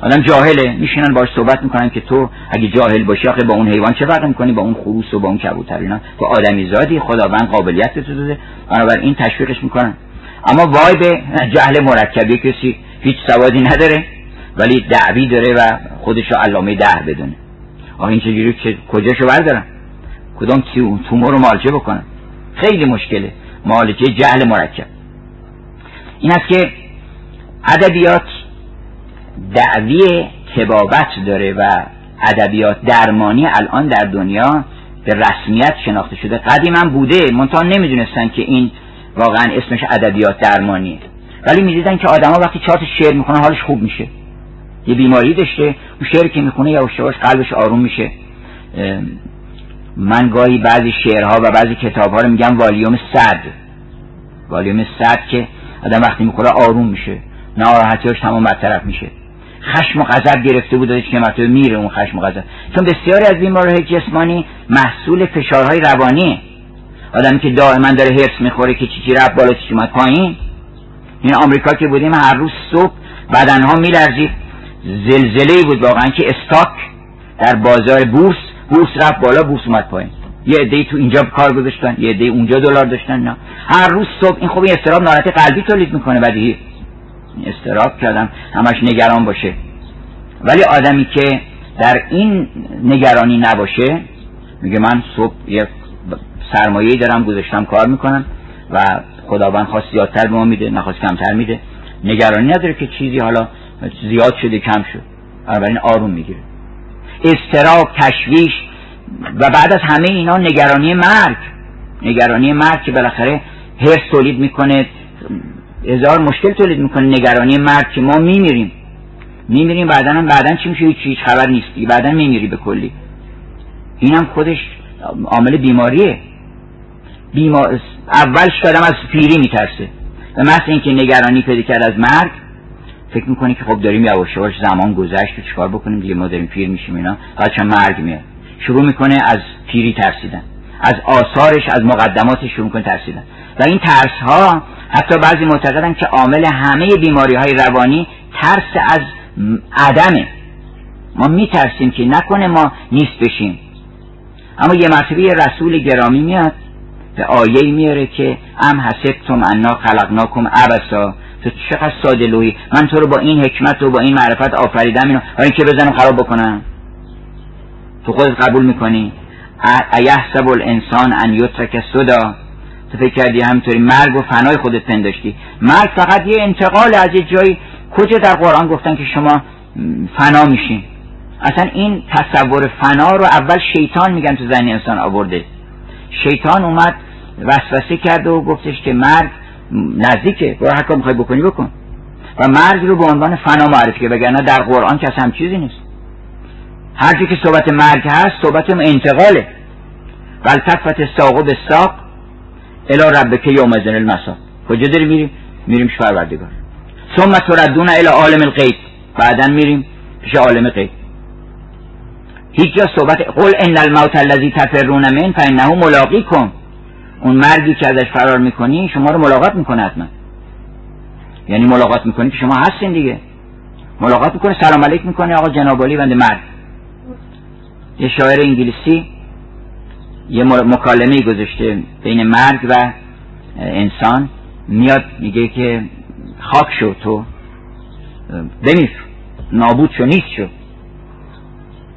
آدم جاهله میشینن باش صحبت می‌کنن که تو اگه جاهل باشی آخه با اون حیوان چه فرق می‌کنی؟ با اون خروس و با اون کبوتر اینا؟ با آدمی زادی خداوند قابلیت تو داده. بنابراین تشویقش می‌کنن. اما وای به جهل مرکبی کسی هیچ سوادی نداره ولی دعوی داره و خودشو علامه ده بدونه. آخه این چجوری؟ که کجاشو بردارن کدام تومور رو مالچه بکنن خیلی مشکله. معالجه جهل مرکب. این است که ادبیات دعوی تبابت داره و ادبیات درمانی الان در دنیا به رسمیت شناخته شده. قدیما بوده. منتها نمی‌دونستن که این واقعا اسمش ادبیات درمانیه. ولی می‌دیدن که آدما وقتی چهار شعر می‌خونه حالش خوب میشه. یه بیماری داشته اون شعر که می‌خونه یواش یواش قلبش آروم میشه. من گاهی بعضی شعرها و بعضی کتابها رو میگم والیوم صد. والیوم صد که آدم وقتی می‌خوره آروم میشه ناراحتیاش تمام برطرف میشه. خشم و غضب گرفته بود که مرتبه میره اون خشم و غضب. چون بسیاری از بیماریهای جسمانی محصول فشارهای روانیه آدمی که دائما داره هرس می‌خوره که چی رفت بالا چی اومد پایین. این آمریکا که بودیم هر روز صبح بدنها میلرزید. زلزله بود واقعا که استاک در بازار بورس بورس رفت بالا بورس اومد پایین. یه عده تو اینجا کار گذاشتن یه عده اونجا دلار داشتن نه هر روز صبح این خوب این استراب ناراحتی قلبی تولید می‌کنه بعدی استراب کردم همش نگران باشه. ولی آدمی که در این نگرانی نباشه میگه من صبح یه سرمایه دارم گذاشتم کار می‌کنم و خداوند خواست زیادتر به ما میده نخواست کمتر میده. نگرانی نداره که چیزی حالا زیاد شده کم شد. بنابراین آروم می‌گیره. استراب تشویش و بعد از همه اینا نگرانی مرگ. نگرانی مرگ که بالاخره هرس تولید می‌کنه هزار مشکل تولید می‌کنه نگرانی مرگ که ما میمیریم. میمیریم بعدا هم بعدا چی میشه؟ هیچ خبر نیستی بعدا میمیری به کلی. اینم خودش عامل بیماریه. بیمار... اولش دارم از پیری میترسه. و مثل اینکه نگرانی پیدا کرد از مرگ فکر می‌کنی که خب داریم یواش یواش زمان گذشت و چیکار بکنیم؟ دیگه ما داریم پیر میشیم اینا. بچه مرگ میاد. شروع می‌کنه از پیری ترسیدن. از آثارش از مقدماتش شروع می‌کنه ترسیدن. و این ترس ها حتی بعضی معتقدن که عامل همه بیماری های روانی ترس از عدمه. ما میترسیم که نکنه ما نیست بشیم. اما یه مرتبه رسول گرامی میاد به آیه میاره که ام حسبتم انا خلقناکم عبسا تو چقدر ساده لوحی. من تو رو با این حکمت و با این معرفت آفریدم اینو. برای اینکه بزنم خراب بکنم. تو خودت قبول می‌کنی؟ ایحسب الانسان ان یترک صدا تو فکر کردی همینطوری مرگ و فنای خودت پنداشتی مرگ فقط یه انتقال از یه جایی. کجا در قرآن گفتن که شما فنا میشین اصلا این تصور فنا رو اول شیطان میگن تو زنی انسان آورده. شیطان اومد وسوسه کرده و گفتش که مرگ نزدیکه. برو هر کار می‌خوای بکنی بکن. و مرگ رو به عنوان فنا معرفی که وگرنه در قرآن که هم چیزی نیست. هر که صحبت مرگ هست صحبت انتقاله. ولتفت ساقو به ساق الا ربک یوم ازن المسا کجا داری میریم؟ میریم پیش پروردگار. ثم تردون الى عالم الغیب. بعدا میریم پیش عالم غیب. هیچ جا صحبت قل ان الموت الذی تفرون من فانه ملاقیکم. اون مرگی که ازش فرار می‌کنی شما رو ملاقات می‌کنه حتما. یعنی ملاقات می‌کنی که شما هستین دیگه. ملاقات می‌کنه سلام علیک می‌کنه آقا جنابالی بنده مرگ یه شاعر انگلیسی یه مکالمه گذاشته بین مرگ و انسان. میاد میگه که خاک شو تو. بمیر نابود شو نیست شو.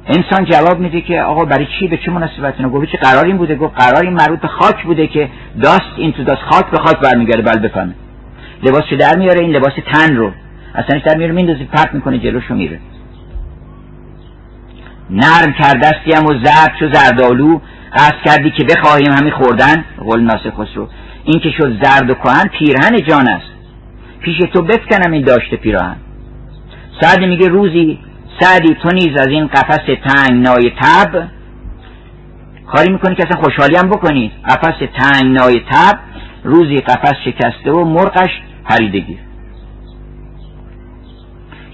انسان جواب میده که آقا برای چی به چه مناسبت اینا گفت چه قرار این بوده. گفت قرار این مربوط به خاک بوده که داست این تو داست خاک به خاک برمیگرده بل بفهمه لباس در میاره این لباس تن رو. اصلا در میاره میندازی پرت می‌کنه جلوشو میره. نرم کردستیم و زرد چو زردالو قصد کردی که بخواهیم همین خوردن. قول ناس خسرو. این که شد زرد و کهن پیرهن جان است. پیش تو بفکنم این داشته پیراهن. سعدی میگه روزی سعدی تو نیز از این قفس تنگ نای تب کاری می‌کنی که اصلا خوشحالی هم بکنی؟ قفس تنگ نای تب روزی قفس شکسته و مرغش پریدگی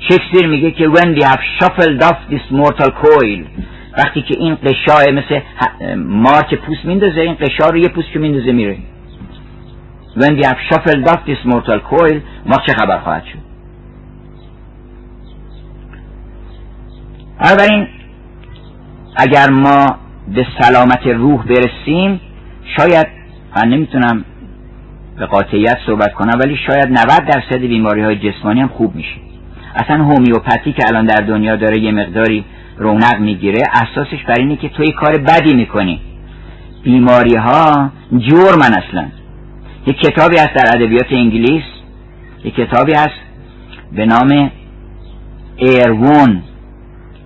شکسپیر میگه که when we have shuffled off this mortal coil وقتی که این قشای مثل مارچ پوست میندازه این قشا رو یه پوست که میندازه میره. when we have shuffled off this mortal coil ما چه خبر خواهد شد؟ بنابراین اگر ما به سلامت روح برسیم شاید من نمی‌تونم به قاطعیت صحبت کنم ولی شاید 90 درصد بیماری های جسمانی هم خوب میشه. اصلا هومیوپاتی که الان در دنیا داره یه مقداری رونق می‌گیره اساسش بر اینه که توی کار بدی می‌کنی. بیماری ها جرمن اصلا. یک کتابی هست در ادبیات انگلیس یک کتابی هست به نام ایرون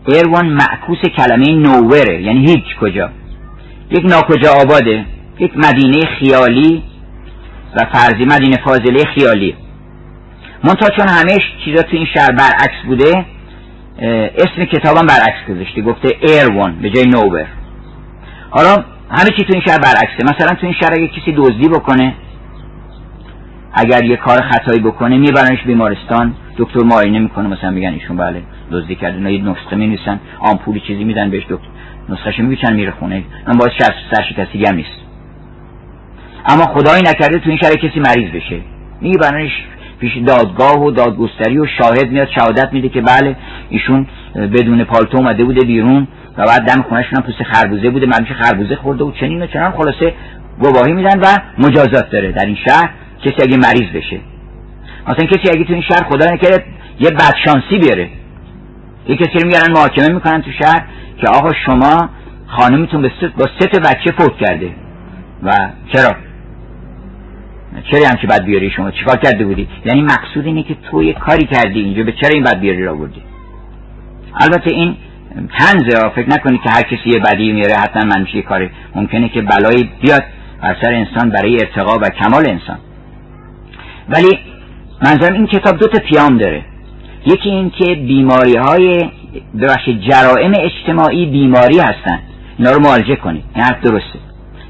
ایرون معکوس کلمه نووره. یعنی هیچ کجا. یک ناکجا آباده یک مدینه خیالی و فرضی مدینه فاضله خیالی. منتها چون همه چیزا تو این شهر برعکس بوده اسم کتابم برعکس گذاشته. گفته ایرون به جای نوور. حالا همه چی تو این شهر برعکسه. مثلا تو این شهر اگه کسی دزدی بکنه اگر یه کار خطایی بکنه میبرنش بیمارستان. دکتر معاینه می‌کنه مثلا میگن ایشون بله. دزدی کرده اینا یه نسخه می‌نویسن. آمپولی چیزی میدن بهش دکتر. نسخهش میگن میره خونه؟ من باید سرشکستگی هم نیست. اما خدایی نکرده تو این شهر کسی مریض بشه. میبرنش پیش دادگاه و دادگستری و شاهد میاد شهادت میده که بله ایشون بدون پالتو اومده بوده بیرون و بعد دم خونهشون هم پوست خربوزه بوده معنیش خربوزه خورده و چنین و چنان. خلاصه گواهی میدن و مجازات داره. در این شهر کسی اگه مریض بشه. مثلا کسی اگه تو این شهر خدا نکرده یه بدشانسی بیاره. یه کسی رو میارن محاکمه می‌کنن تو شهر که آقا شما خانمتون با سه بچه فوت کرده. و چرا؟ چرا هم که بد بیاری شما؟ چیکار کرده بودی؟ یعنی مقصود اینه که تو یه کاری کردی اینجا به چرا این بد بیاری را بردی البته این تنزه فکر نکنید که هر کسی یه بدی میاره حتما من میشه کاری ممکنه که بلایی بیاد بر سر انسان برای ارتقا و کمال انسان. ولی منظرم این کتاب دو تا پیام داره. یکی این که بیماری های ببخشید جرائم اجتماعی بیماری هستن. اینا رو معالجه کنید. این حرف درسته.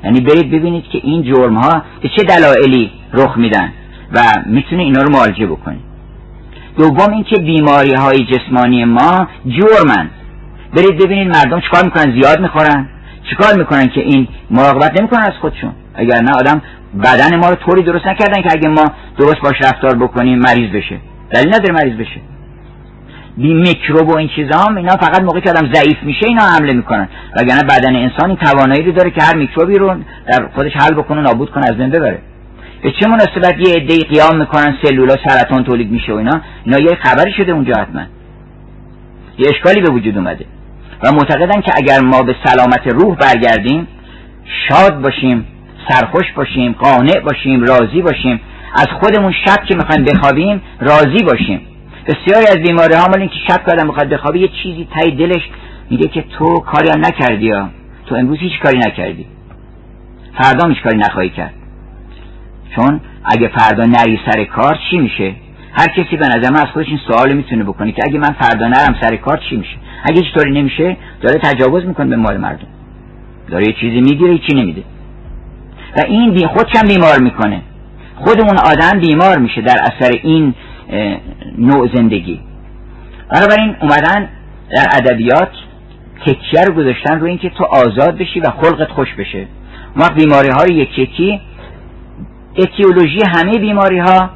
یعنی برید ببینید که این جرم ها به چه دلایلی رخ میدن و می‌تونه اینا رو معالجه بکنید دوم اینکه بیماری های جسمانی ما جرمن. برید ببینید مردم چیکار می‌کنن؟ زیاد می‌خورن. چیکار می‌کنن که این مراقبت نمی‌کنن از خودشون؟ اگر نه آدم بدن ما رو طوری درست نکردن که اگه ما درست باش رفتار بکنیم مریض بشه. دلیل نداره مریض بشه. بی میکروب و این چیزا هم اینا فقط موقعی که آدم ضعیف میشه اینا حمله می‌کنن. وگرنه بدن انسان این توانایی رو داره که هر میکروبی رو در خودش حل بکنه نابود کنه از بین ببره. به چه مناسبت یه عده قیام می‌کنن سلولا سرطان تولید میشه و اینا؟ اینا یه خبری شده اونجا حتما. یه اشکالی به وجود اومده. و معتقدن که اگر ما به سلامت روح برگردیم شاد باشیم سرخوش باشیم قانع باشیم راضی باشیم از خودمون شب که می‌خوایم بخوابیم راضی باشیم. بسیاری از بیماری ها مال که شب کردن می‌خواد بخوابه یه چیزی تای دلش میگه که تو کاری هم نکردی ها. تو امروز هیچ کاری نکردی. فردا هیچ کاری نخواهی کرد. چون اگه فردا نری سر کار چی میشه؟ هر کسی به نظر من از خودش این سوال می‌تونه بکنه که اگه من فردا نرم سر کار چی میشه؟ اگه هیچ طوری نمیشه داره تجاوز می‌کنه به مال مردم. داره یه چیزی می‌گیره چی نمیده. و این بی خودشم بیمار می‌کنه. خود اون آدم بیمار میشه در اثر این نوع زندگی. بنابراین اومدن در ادبیات تکیه رو گذاشتن رو اینکه تو آزاد بشی و خلقت خوش بشه. وقت بیماری ها رو یک یکی اتیولوژی همه بیماری ها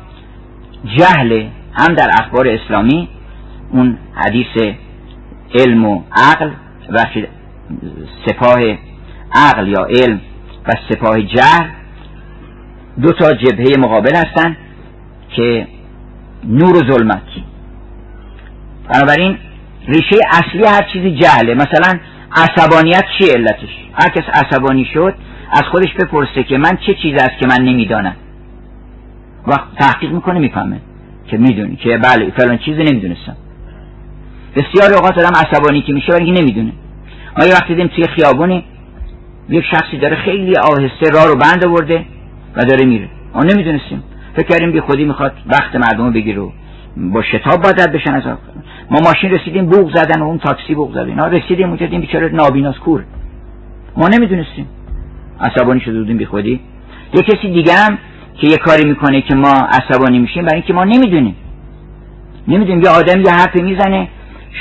جهل هم در اخبار اسلامی اون حدیث علم و عقل و سپاه عقل یا علم و سپاه جهل دو تا جبهه مقابل هستند که نور و ظلمت. بنابراین ریشه اصلی هر چیزی جهله. مثلا عصبانیت چی علتش؟ هر کس عصبانی شد از خودش بپرسه که من چه چیز است که من نمی‌دانم. وقت تحقیق می‌کنه می‌فهمه که می‌دونی که بله فلان چیزی نمی‌دونستم. بسیار اوقات آدم عصبانی که میشه ولی نمی‌دونه. ما یه وقتی دیدیم توی خیابونی یک شخصی داره خیلی آهسته راه رو بند آورده و داره میره. ما نمی‌دونستیم. فکر کردیم بی خودی می‌خواد وقت مردم رو بگیره با شتاب باید بشن از ما ماشین رسیدیم بوغ زدن و اون تاکسی بوغ زدن. اینا رسیدیم اونجا دیدیم بیچاره نابیناس کور. ما نمی‌دونستیم. عصبانی شده بودیم بی خودی. یه کسی دیگه هم که یه کاری می‌کنه که ما عصبانی میشیم برای اینکه ما نمی‌دونیم. نمی‌دونیم یه آدم یه حرفی می‌زنه.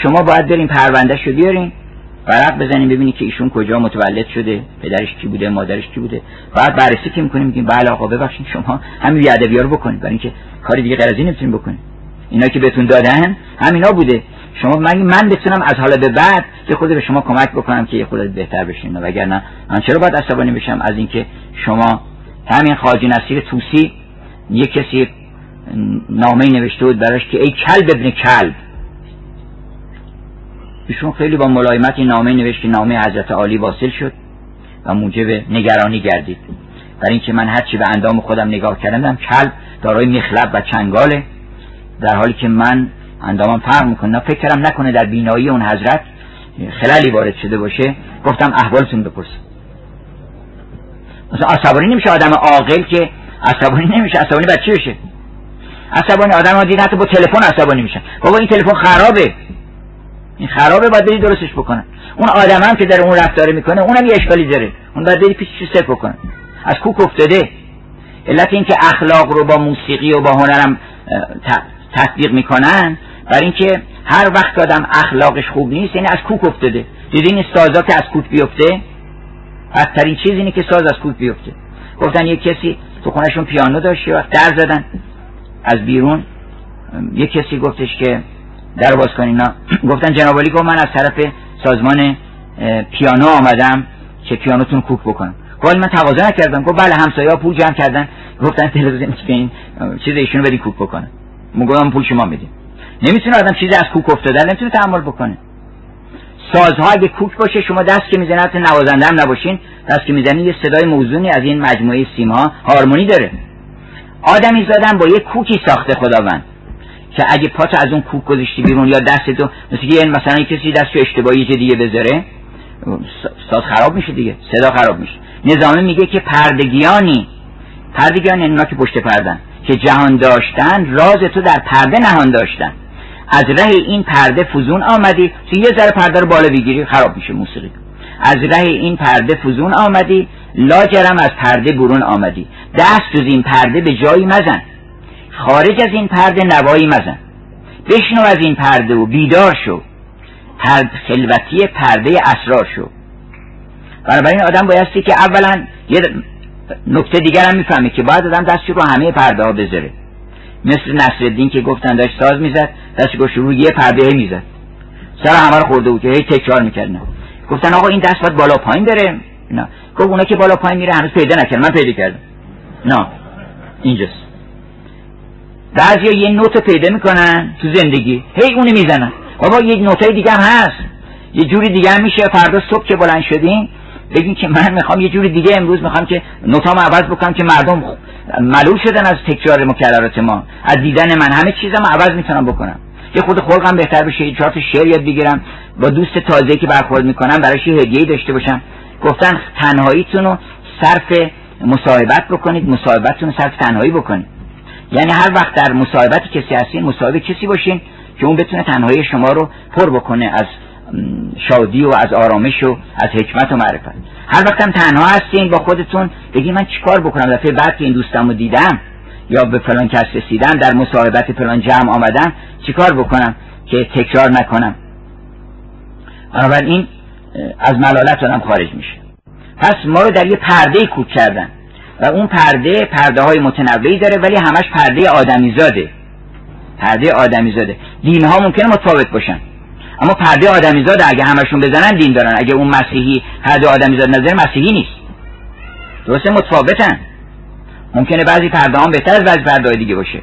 شما باید بریم پرونده رو بیارین. ورق بزنیم ببینید که ایشون کجا متولد شده پدرش کی بوده مادرش کی بوده. بعد بررسی که می‌کنیم میگیم بله آقا ببخشید شما همین بیادبی رو بکنید برای اینکه کاری دیگه غیر از این نمی‌تونیم بکنید اینا که بهتون دادن همینا بوده. شما من من بتونم از حالا به بعد که خود به شما کمک بکنم که خودت بهتر بشین؟ وگرنه من چرا باید عصبانی بشم از اینکه شما همین خاجی نصیر توسی یه کسی نامه نوشته بود براش که ای کلب ابن کلب. ایشون خیلی با ملایمت این نامه نوشت که نامه حضرت عالی واصل شد و موجب نگرانی گردید. برای اینکه من هرچی به اندام خودم نگاه کردم کلب دارای مخلب و چنگاله. در حالی که من اندامم فرق می‌کنه فکر کردم نکنه در بینایی اون حضرت خلالی وارد شده باشه. گفتم احوالتون بپرسم مثلا عصبانی نمیشه آدم عاقل که عصبانی نمیشه. عصبانی بچه بشه؟ عصبانی آدم ها دید حتی با تلفن عصبانی میشن. بابا این تلفن خرابه. این خرابه باید بری درستش بکنن اون آدم هم که در اون رفتاره می‌کنه اونم یه اشکالی داره. اون باید بری پیشش ست بکنن از کوک افتاده. علت اینکه اخلاق رو با موسیقی و با هنرم تطبیق می‌کنن برای اینکه هر وقت آدم اخلاقش خوب نیست یعنی از کوک افتاده. دیدین این سازا که از کوک بیفته؟ بدترین چیز اینه که ساز از کوک بیفته. گفتن یه کسی تو خونشون پیانو داشت وقت در زدن. از بیرون یه کسی گفتش که در باز کنین گفتن جنابالی گفت من از طرف سازمان پیانو آمدم که پیانوتون کوک بکنم. گفت من تقاضا نکردم. گفت بله همسایه ها پول جمع کردن. گفتن تلویزیون این چیز ایشونو بدی کوک بکنه ما پول شما میدیم نمی‌تونه آدم چیزی از کوک افتاده نمی‌تونه تحمل بکنه. سازها اگه کوک باشه شما دست که می‌زنه حتی نوازنده هم نباشین دست که می‌زنه یه صدای موزونی از این مجموعه سیما هارمونی داره. آدمی زدن با یه کوکی ساخته خداوند. که اگه پاتو از اون کوک گذاشتی بیرون یا دستتو مثل که مثلا کسی دستو اشتباهی دیگه بذاره ساز خراب میشه دیگه صدا خراب میشه. نظامه میگه که پردگیانی پردگیانی اونا که پشت پردن که جهان داشتن راز تو در پرده نهان داشتن. از ره این پرده فزون آمدی تو یه ذره پرده رو بالا بگیری خراب میشه موسیقی. از ره این پرده فزون آمدی لاجرم از پرده برون آمدی. دست جز این پرده به جایی مزن. خارج از این پرده نوایی مزن. بشنو از این پرده و بیدار شو. پرد خلوتی پرده اسرار شو. بنابراین آدم بایستی که اولا یه نکته دیگر هم می‌فهمه که باید آدم دستی رو همه پرده ها بذاره. مثل نصرالدین که گفتن داشت ساز می‌زد دستی گوش رو یه پرده می‌زد. سر همه رو خورده بود که هی تکرار می‌کردن. گفتن آقا این دست باید بالا پایین بره. نه. گفت اونا که بالا پایین میره هنوز پیدا نکردن. من پیدا کردم. نه. اینجاست. بعضی یه نوت پیدا می‌کنن تو زندگی. هی اونو می‌زنن. بابا یه نوتای دیگه هم هست. یه جوری دیگه هم میشه. فردا صبح که بلند شدین بگین که من می‌خوام یه جوری دیگه امروز می‌خوام که نوتامو عوض بکنم که مردم ملول شدن از تکرار مکررات ما. از دیدن من. همه چیزم عوض می‌تونم بکنم. یه خود خلقم بهتر بشه. یه چهار شعر یاد بگیرم. با دوست تازه که برخورد می‌کنم براش یه هدیه داشته باشم. گفتن تنهاییتون رو صرف مصاحبت بکنید. مصاحبتتون رو صرف تنهایی بکنید. یعنی هر وقت در مصاحبت کسی هستین مصاحب کسی باشین که اون بتونه تنهایی شما رو پر بکنه از شادی و از آرامش و از حکمت و معرفت. هر وقت هم تنها هستین با خودتون بگی من چیکار بکنم؟ دفعه بعد که این دوستم رو دیدم یا به فلان کس رسیدم در مصاحبت فلان جمع آمدم چیکار بکنم که تکرار نکنم؟ بنابراین از ملالت آدم خارج میشه. پس ما رو در یه پرده کوک کردن. و اون پرده پرده های متنوعی داره ولی همش پرده آدمیزاده. پرده آدمیزاده. دین ها ممکنه متفاوت باشن. اما پرده آدمیزاده اگه همشون بزنن دین دارن. اگه اون مسیحی پرده آدمیزاد نظر مسیحی نیست. درسته؟ متفاوتن. ممکنه بعضی پرده هم بهتر از بعضی پرده دیگه باشه.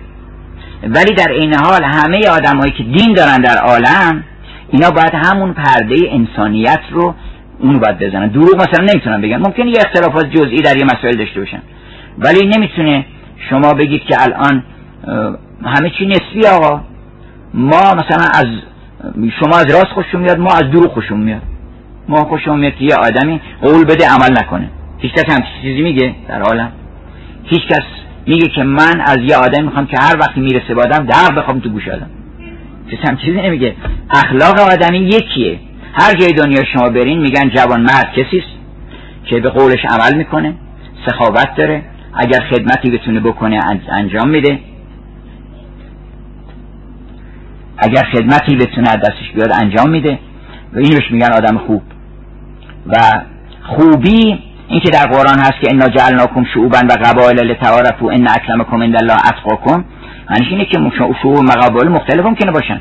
ولی در این حال همه آدمایی که دین دارن در عالم اینا باید همون پرده انسانیت رو اونو باید بزنن. دروغ مثلا نمی‌تونن بگن. ممکنه یه اختلافات جزئی در یه مسائل داشته باشن. ولی نمی‌تونه. شما بگید که الان همه چی نسبی آقا. ما مثلا از شما از راست خوشون میاد ما از دروغ خوشون میاد. ما خوشون میاد که یه آدمی قول بده عمل نکنه. هیچ کس هم چیزی میگه در عالم. هیچ کس میگه که من از یه آدم می‌خوام که هر وقتی می‌رسه به آدم در بخوام تو گوش آدم. هم چیزی نمیگه. اخلاق آدمی یکیه. هر جای دنیا شما برین میگن جوان مرد کسیست که به قولش عمل می‌کنه سخاوت داره اگر خدمتی بتونه بکنه انجام میده. اگر خدمتی بتونه دستش بیاد انجام میده. و اینوش میگن آدم خوب. و خوبی این که در قرآن هست که انا جعلناکم شعوبا و قبایل لتعارفوا ان اکرمکم عند الله اتقاکم معنیش اینه که شعوب و قبایل مختلف ممکنه باشن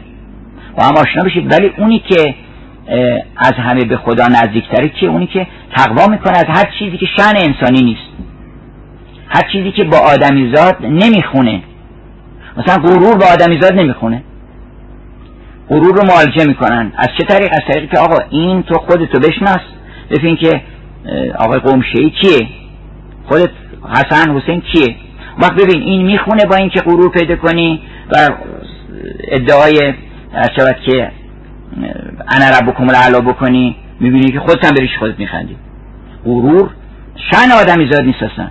و هم آشنا بشید. ولی اونی که از همه به خدا نزدیکتره. که اونی که تقوا می‌کنه از هر چیزی که شن انسانی نیست. هر چیزی که با آدمیزاد نمی‌خونه. مثلا غرور با آدمیزاد نمی‌خونه. غرور رو معالجه می‌کنن. از چه طریق؟ از طریقی که آقا این تو خودتو بشناس. ببین که آقای قمشه کیه؟ خودت حسن حسین کیه؟ وقت ببین این می‌خونه با اینکه غرور پیدا کنی و ادعای شود که انا ربکم العلا بکنی می‌بینی که خودت هم بریش خودت میخندی. غرور شن آدمی زاد نیست اصلا.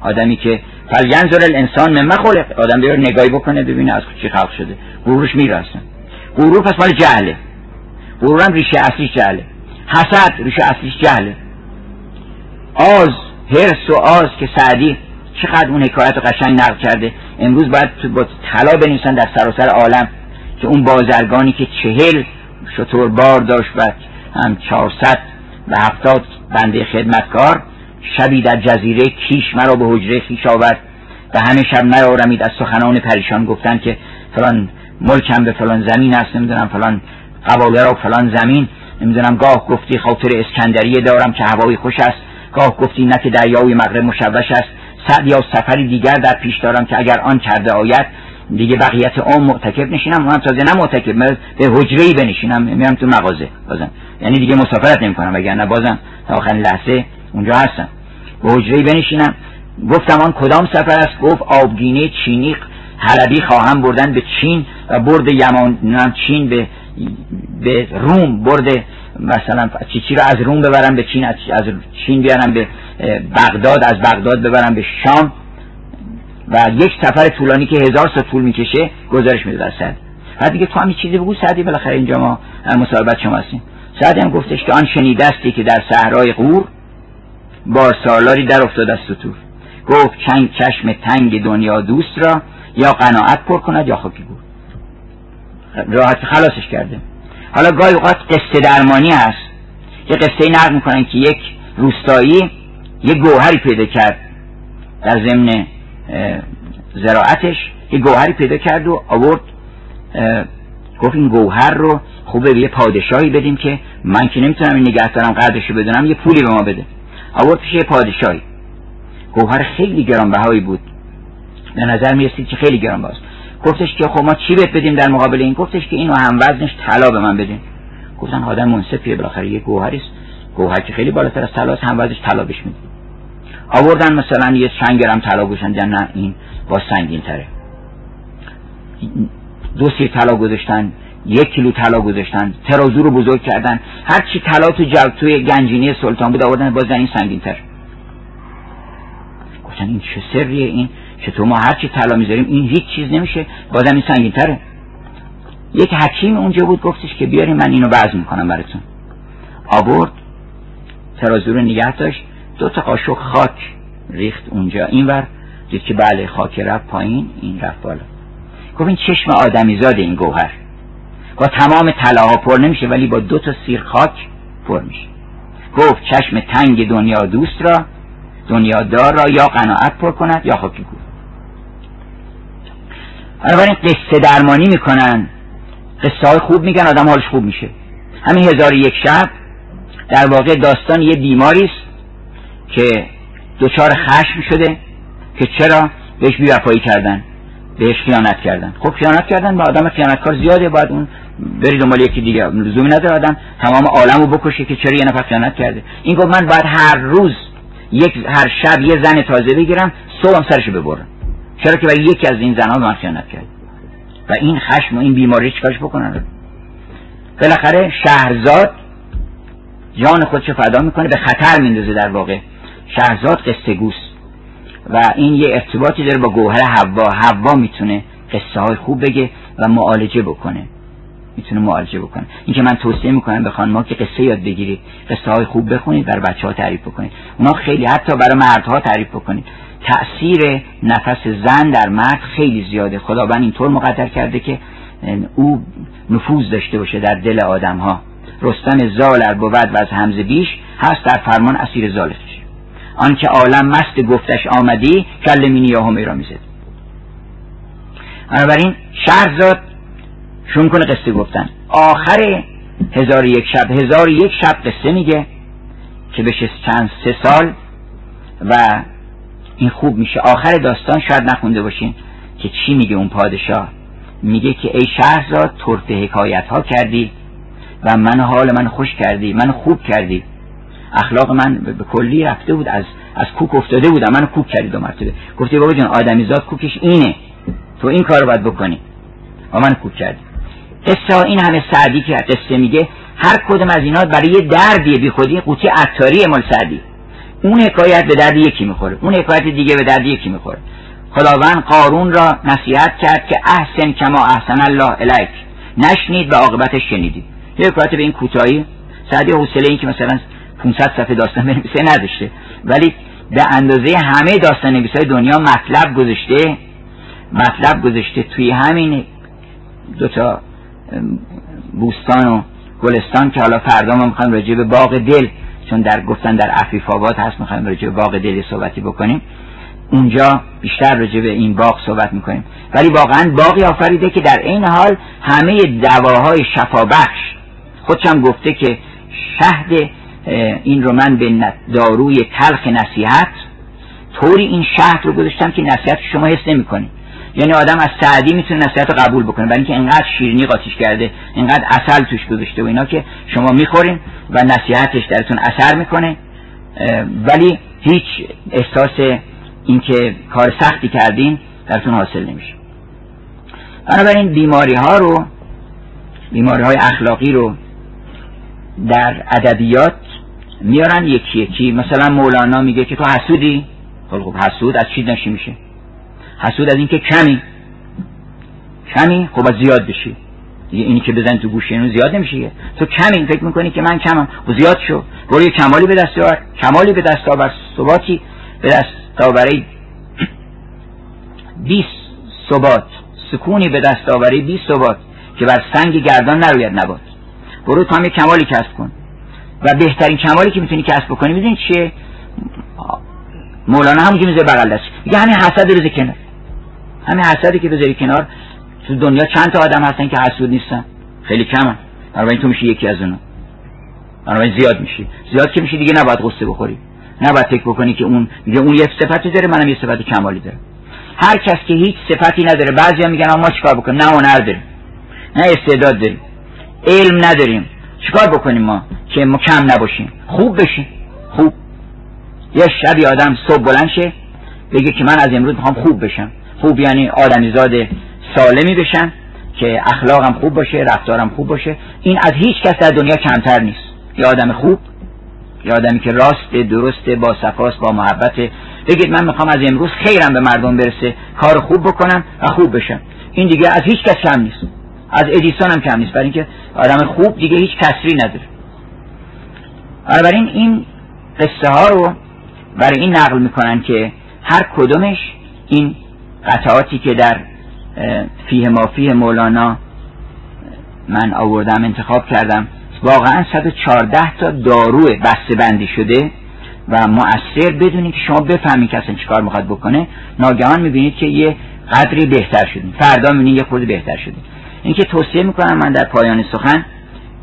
آدمی که فلینظر الانسان مما خلق. آدم بیار نگاهی بکنه ببینه از چی خلق شده. غرورش میره اصلا. غرور پس مال جهله. غرور هم ریشه اصلیش جهله. حسد ریشه اصلیش جهله. آز هرس و آز که سعدی چقدر اون حکایت رو قشنگ نقل کرده. امروز باید با طلا بنویسن در سراسر عالم که اون بازرگانی که چهل شطور بار داشت و هم چهارصد و هفتاد بنده خدمتکار شبی در جزیره کیش مرا به حجره خیش آورد و همه شب نیارمید از سخنان پریشان گفتن که فلان ملکم به فلان زمین است نمی‌دونم فلان قباله را فلان زمین. نمی‌دونم گاه گفتی خاطر اسکندریه دارم که هوای خوش است. گاه گفتی نه که دریای مغرب مشوش است. سعد یا سفری دیگر در پیش دارم که اگر آن کرده آید دیگه بقیت عام معتکب نشینم من تازه نه معتکب به حجره ای بنشینم میرم تو مغازه بازم. یعنی دیگه مسافرت نمی‌کنم نه بازم تا آخرین لحظه اونجا هستم. به حجره ای بنشینم. گفتم آن کدام سفر است؟ گفت آبگینه چینی حلبی خواهم بردن به چین و برد یمان چین به به روم. برد مثلا چی چی رو از روم ببرم به چین از چین بیارم به بغداد از بغداد ببرم به شام. و یک سفر طولانی که هزار سال طول می‌کشه گزارش میده در سعد بعد دیگه تو هم چیزی بگو سعدی بالاخره اینجا ما مصاحبت شما هستیم. سعدی هم گفتش که آن شنیدستی که در صحرای قور بار سالاری در افتاد از سطور گفت چنگ چشم تنگ دنیا دوست را یا قناعت پر کند یا خاکی گور. راحت خلاصش کرده. حالا گاهی اوقات قصه درمانی هست. یه قصه نقل می‌کنن که یک روستایی یه گوهری پیدا کرد در ضمن زراعتش یه گوهری پیدا کرد و آورد. گفت این گوهر رو خوبه به یه پادشاهی بدیم که من که نمی‌تونم این نگه دارم قدرش رو بدونم یه پولی به ما بده. آورد پیش یه پادشاهی. گوهر خیلی گرانبهایی بود. به نظر می‌رسید که خیلی گرانبهاست. گفتش که خب ما چی بهت بدیم در مقابل این؟ گفتش که اینو هم وزنش طلا به من بدین گفتن آدم منصفیه بالاخره یه گوهری است. گوهر که خیلی بالاتر از طلا هم وزنش طلا بهش میدیم آوردن مثلا یه چند گرم طلا گوشن نه این با سنگین تره دو سیر طلا گذاشتن یک کیلو طلا گذاشتن ترازو رو بزرگ کردن. هر چی طلا تو جلب توی گنجینه سلطان بود آوردن باز این سنگین تر گفتن این چه سریه این؟ چطور ما هرچی طلا می‌ذاریم این هیچ چیز نمیشه بازم این سنگین تره یک حکیم اونجا بود گفتش که بیاریم من اینو وزن می‌کنم براتون. آورد ترازو رو نگه داشت. دو تا قاشق خاک ریخت اونجا. اینور دید که بله خاک رفت پایین این رفت بالا. گفت این چشم آدمیزاد این گوهر. با تمام طلاها پر نمیشه ولی با دو تا سیر خاک پر میشه. گفت چشم تنگ دنیا دوست را دنیا دار را یا قناعت پر کند یا خاکی گفت بنابراین قصه درمانی می‌کنن. قصه های خوب میگن آدم حالش خوب میشه. همین هزار یک شب در واقع داستان یه بیماری که دچار خشم شده که چرا بهش بیوفایی کردن بهش خیانت کردن. خب خیانت کردن به آدم خیانتکار زیاده باید اون بری دنبال یکی دیگه لزومی نداره آدم تمام عالم رو بکشه که چرا یه نفر خیانت کرده. این گفت من باید هر روز یک هر شب یه زن تازه بگیرم صبحم سرشو ببرم. چرا که برای یکی از این زنها من خیانت کرد و این خشم و این بیماری چیکارش بکنن؟ بالاخره شهرزاد جان خودش فدا می‌کنه به خطر میندازه در واقع. شهرزاد قصه گوست. و این یه ارتباطی داره با گوهر حوا. حوا می‌تونه قصه های خوب بگه و معالجه بکنه. می‌تونه معالجه بکنه. این که من توصیه می‌کنم به خانمها که قصه یاد بگیرید قصه های خوب بخونید بر بچه ها تعریف بکنید. اونا خیلی حتی برای مردها تعریف بکنید. تأثیر نفس زن در مرد خیلی زیاده. خداوند اینطور مقدر کرده که او نفوذ داشته باشه در دل آدم ها رستم زال بود و از همزه بیش هست در فرمان اسیر زالش. آنکه عالم مست گفتش آمدی کل مینی یا همی را می‌زد. بنابراین شهرزاد شون کنه قصه گفتن. آخر هزار یک شب هزار یک شب قصه میگه که بشه چند سه سال و این خوب میشه. آخر داستان شاید نخونده باشین که چی میگه اون پادشاه. میگه که ای شهرزاد طرف حکایت ها کردی و من حال من خوش کردی من خوب کردی. اخلاق من به کلی رفته بود از از کوک افتاده بودم منو کوک کردی دو مرتبه گفتی بابا جان آدمیزاد کوکش اینه. تو این کارو باید بکنی. و من کوک کردی قصه این همه سعدی که قصه میگه هر کدوم از اینا برای یه دردی بی خودی. قوطی عطاری مال سعدی. اون حکایت به درد یکی می‌خوره. اون حکایت دیگه به درد یکی می‌خوره. خداوند قارون را نصیحت کرد که احسن کما احسن الله الیک. نشنید و عاقبتش شنیدی یه حکایت به این کوتاهی. سعدی حوصله این که مثلا 500 صفحه داستان بنویسه نداشته. ولی به اندازه همه داستان نویس های دنیا مطلب گذاشته مطلب گذاشته توی همین دوتا بوستان و گلستان که حالا فردا ما می‌خوایم راجع به باغ دل چون در گفتن در عفیف آباد هست می‌خوایم راجع به باغ دل صحبتی بکنیم. اونجا بیشتر راجع به این باغ صحبت می‌کنیم. ولی واقعا باقی آفریده که در این حال همه دواهای شفابخش خودشم گفته که شهد این رو من به داروی تلخ نصیحت طوری این شهد رو گذاشتم که نصیحت شما حس نمی‌کنید یعنی آدم از سعدی می‌تونه نصیحت رو قبول بکنه برای اینکه انقدر شیرینی قاطیش کرده انقدر اصل توش گذاشته و اینا که شما می‌خورین و نصیحتش درتون اثر می‌کنه. ولی هیچ احساس اینکه کار سختی کردین درتون حاصل نمیشه. بنابراین بیماری ها رو بیماری های اخلاقی رو در ادبیات میارن یکی یکی. مثلا مولانا میگه که تو حسودی؟ خب خب حسود از چی نشی میشه؟ حسود از اینکه کمی. کمی؟ خب از زیاد بشی. دیگه اینی که بزن تو گوشه اینو زیاد نمیشه تو کمی فکر می‌کنی که من کمم. و زیاد شو. برو کمالی به دست آور. کمالی به دست آور. ثباتی به دست آوری 20 ثبات. سکونی به دست آوری 20 ثبات. که بر سنگ گردان نروید نبات. برو تو هم یه کمالی کسب کن. و بهترین کمالی که می‌تونی کسب بکنی می‌دونی چیه؟ مولانا همونجا می‌ذاره بغل دست میگه همین حسد رو کنار. همین حسدی که بذاری کنار تو دنیا چند تا آدم هستن که حسود نیستن. خیلی کمن. بنابراین تو میشی یکی از اونا. بنابراین زیاد میشی. زیاد که میشی دیگه نباید غصه بخوری. نباید فکر بکنی که اون میگه اون یه صفتی داره منم یه صفت کمالی دارم. هر کس که هیچ صفتی نداره بعضیا میگن ما چیکار بکنیم؟ نه هنر داریم نه استعداد داریم. علم نداریم. چیکار بکنیم ما که ما کم نباشیم؟ خوب بشیم. خوب. یه شبی آدم صبح بلند شه بگه که من از امروز می‌خوام خوب بشم. خوب یعنی آدمیزاد سالمی بشم که اخلاقم خوب باشه رفتارم خوب باشه. این از هیچ کس در دنیا کمتر نیست. یه آدم خوب یه آدمی که راست درست با صفاست با محبت. بگید من می‌خوام از امروز خیرم به مردم برسه کار خوب بکنم و خوب بشم. این دیگه از هیچ کس کم نیست. از ادیسون هم کم نیست. برای اینکه آدم خوب دیگه هیچ کسری نداره. بنابراین این قصه ها رو برای این نقل می‌کنن که هر کدومش این قطعاتی که در فیه مافیه مولانا من آوردم انتخاب کردم واقعا 114 تا دارو بسته بندی شده و مؤثر بدونید که شما بفهمید که اصلا چیکار می‌خواد بکنه. ناگهان می‌بینید که یه قدری بهتر شدید فردا می‌بینید یه خورده بهتر شده اینکه توصیه می‌کنم من در پایان سخن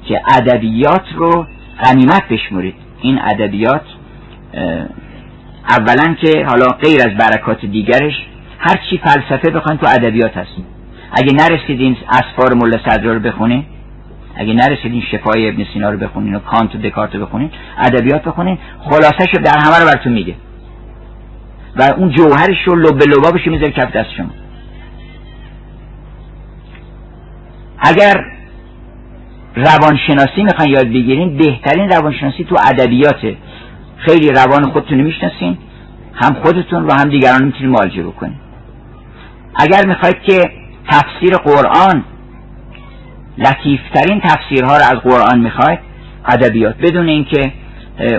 که ادبیات رو غنیمت بشمرید این ادبیات اولا که حالا غیر از برکات دیگرش هر چی فلسفه بخواین تو ادبیات هست. اگه نرسید این اسفار ملا صدرا رو بخونین اگه نرسید این شفای ابن سینا رو بخونین و کانت و دکارت رو بخونین ادبیات بخونین خلاصش در همه رو براتون میگه. و اون جوهرش رو لب لبابش می‌ذاره کف دست شما. اگر روانشناسی می‌خوان یاد بگیرین بهترین روانشناسی تو ادبیاته. خیلی روان خودتون می‌شناسین هم خودتون و هم دیگران می‌تونید معالجه بکنین. اگر می‌خواید که تفسیر قرآن لطیفترین تفسیرها رو از قرآن می‌خواید ادبیات. بدون اینکه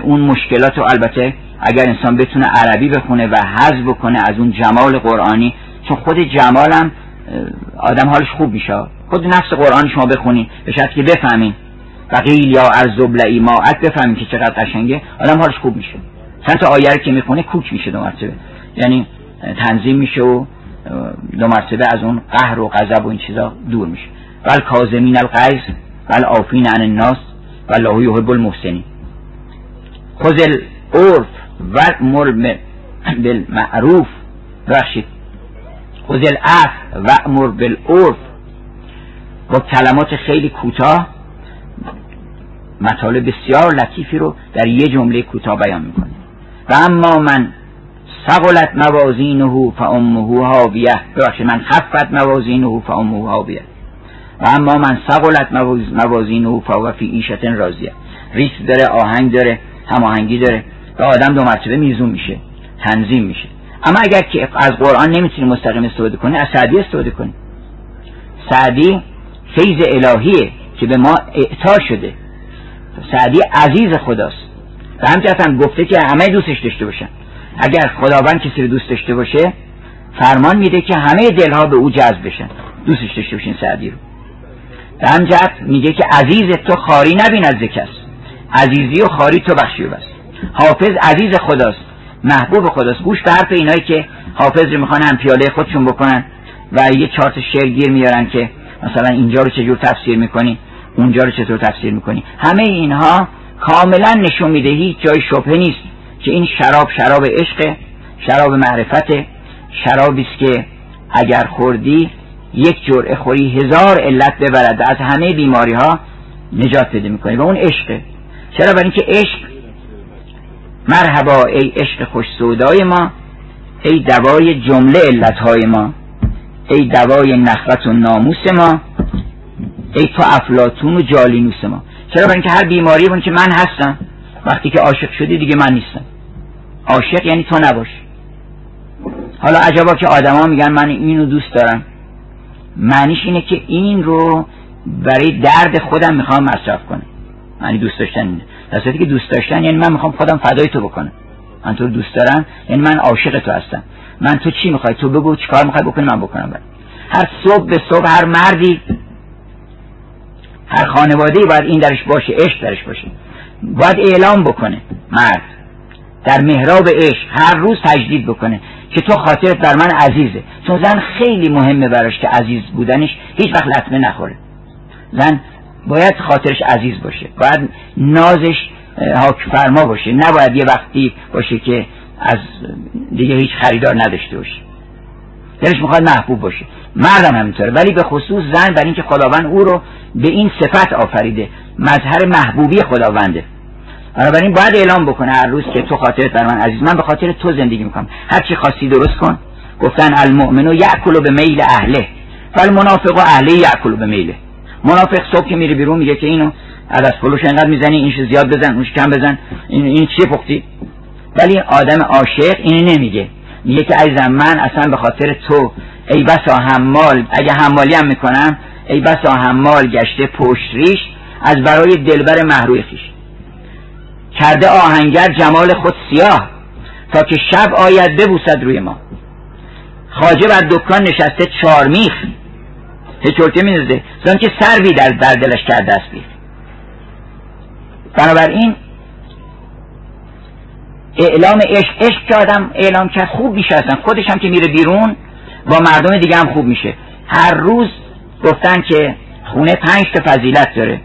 اون مشکلات رو البته اگر انسان بتونه عربی بخونه و حذف بکنه از اون جمال قرآنی چون خود جمالم آدم حالش خوب میشه. خود نفس قرآن شما بخونین به که بفهمین. و قیل یا ارزبلعی ماعت بفهمین که چقدر قشنگه آدم حالش خوب میشه. چند تا آیه که می‌خونه کوک میشه دو مرتبه. یعنی تنظیم میشه و دو مرتبه از اون قهر و غضب و این چیزا دور میشه. ول کازمین الغیظ ول آفین عن الناس والله یحب المحسنین. خذ العرف و مر بالمعروف. بخشید خذ العف و امر بالعرف. با کلمات خیلی کوتاه مطالب بسیار لطیفی رو در یه جمله کوتاه بیان می‌کنه و اما من سقلت موازینه فامه هاویه ببخشید من خفت موازینه فامه هاویه و اما من سقلت موازینه فهو فی ایشت راضیه. ریس داره آهنگ داره هماهنگی داره. و آدم دو مرتبه میزون میشه تنظیم میشه. اما اگر که از قرآن نمی‌تونی مستقیم استفاده کنی از سعدی استفاده کنی. سعدی فیض الهیه که به ما اعطا شده. سعدی عزیز خداست. و همچنین هم گفته که همه دوستش داشته باشن. اگر خداوند کسی رو دوست داشته باشه فرمان میده که همه دلها به او جذب بشن. دوستش داشته باشین سعدی رو. و همجهت میگه که عزیز تو خاری نبین از کس عزیزی و خاری تو بخشی بس. حافظ عزیز خداست. محبوب خداست. گوش به حرف اینایی که حافظ رو می‌خوان هم پیاله خودشون بکنن و یه چارت شعر گیر میارن که مثلا اینجا رو چجور تفسیر می‌کنی؟ اونجا رو چطور تفسیر می‌کنی؟ همه اینها کاملا نشون میده هیچ جای شبهه نیست که این شراب شراب عشق شراب معرفت شرابی است که اگر خوردی یک جرعه خوری هزار علت ببرد از همه بیماری ها نجات بده می‌کنی و اون عشقه. چرا؟ برای اینکه عشق مرحبا ای عشق خوش سودای ما ای دوای جمله علتهای ما. ای دوای نخوت و ناموس ما ای تو افلاتون و جالینوس ما. چرا؟ برای اینکه هر بیماری بون که من هستم وقتی که عاشق شدی دیگه من نیستم. عاشق یعنی تو نباش. حالا عجبا که آدما میگن من اینو دوست دارم. معنیش اینه که این رو برای درد خودم می‌خوام مصرف کنم. معنی دوست داشتن اینه. که دوست داشتن یعنی من می‌خوام خودم فدای تو بکنم. من تو دوست دارم یعنی من عاشق تو هستم. من تو چی می‌خوای؟ تو بگو چیکار می‌خوای بکنی من بکنم برد. هر صبح به صبح هر مردی هر خانواده باید این درش باشه عشق درش باشه. باید اعلام بکنه مرد. در محراب عشق هر روز تجدید بکنه که تو خاطرت بر من عزیزه. چون زن خیلی مهمه براش که عزیز بودنش هیچ وقت لطمه نخوره. زن باید خاطرش عزیز باشه. باید نازش حاک فرما باشه. نباید یه وقتی باشه که از دیگه هیچ خریدار نداشته باشه دلش می‌خواد محبوب باشه. مردم همینطوره. ولی به خصوص زن برای اینکه خداوند او رو به این صفت آفریده. مظهر محبوبی خداونده. بنابراین باید اعلام بکنه هر روز که تو خاطرت بر من عزیز من به خاطر تو زندگی می‌کنم. هر چی خواستی درست کن. گفتن المؤمن یأکل به میل اهله. فالمنافق اهله یأکل به میله منافق صبح که میره بیرون میگه که اینو از پلوش انقدر می‌زنی اینش زیاد بزن اونش کم بزن. این این چیه پختی؟ ولی آدم عاشق اینو نمیگه. میگه که عزیزم من اصلا به خاطر تو ای بسا حمال اگه حمالی هم می‌کنم ای بسا حمال گشته پشت ریش از برای دلبر محروی خیش. کرده آهنگر جمال خود سیاه تا که شب آید ببوسد روی ما. خاجه بر دکان نشسته چارمیخ هچورته می‌زده زن که سروی در دلش کرده است بیخ. بنابراین اعلام عشق عشق که آدم اعلام کرد خوب میشه اصلا. خودش هم که میره بیرون با مردم دیگه هم خوب میشه. هر روز گفتن که خونه پنج تا فضیلت داره.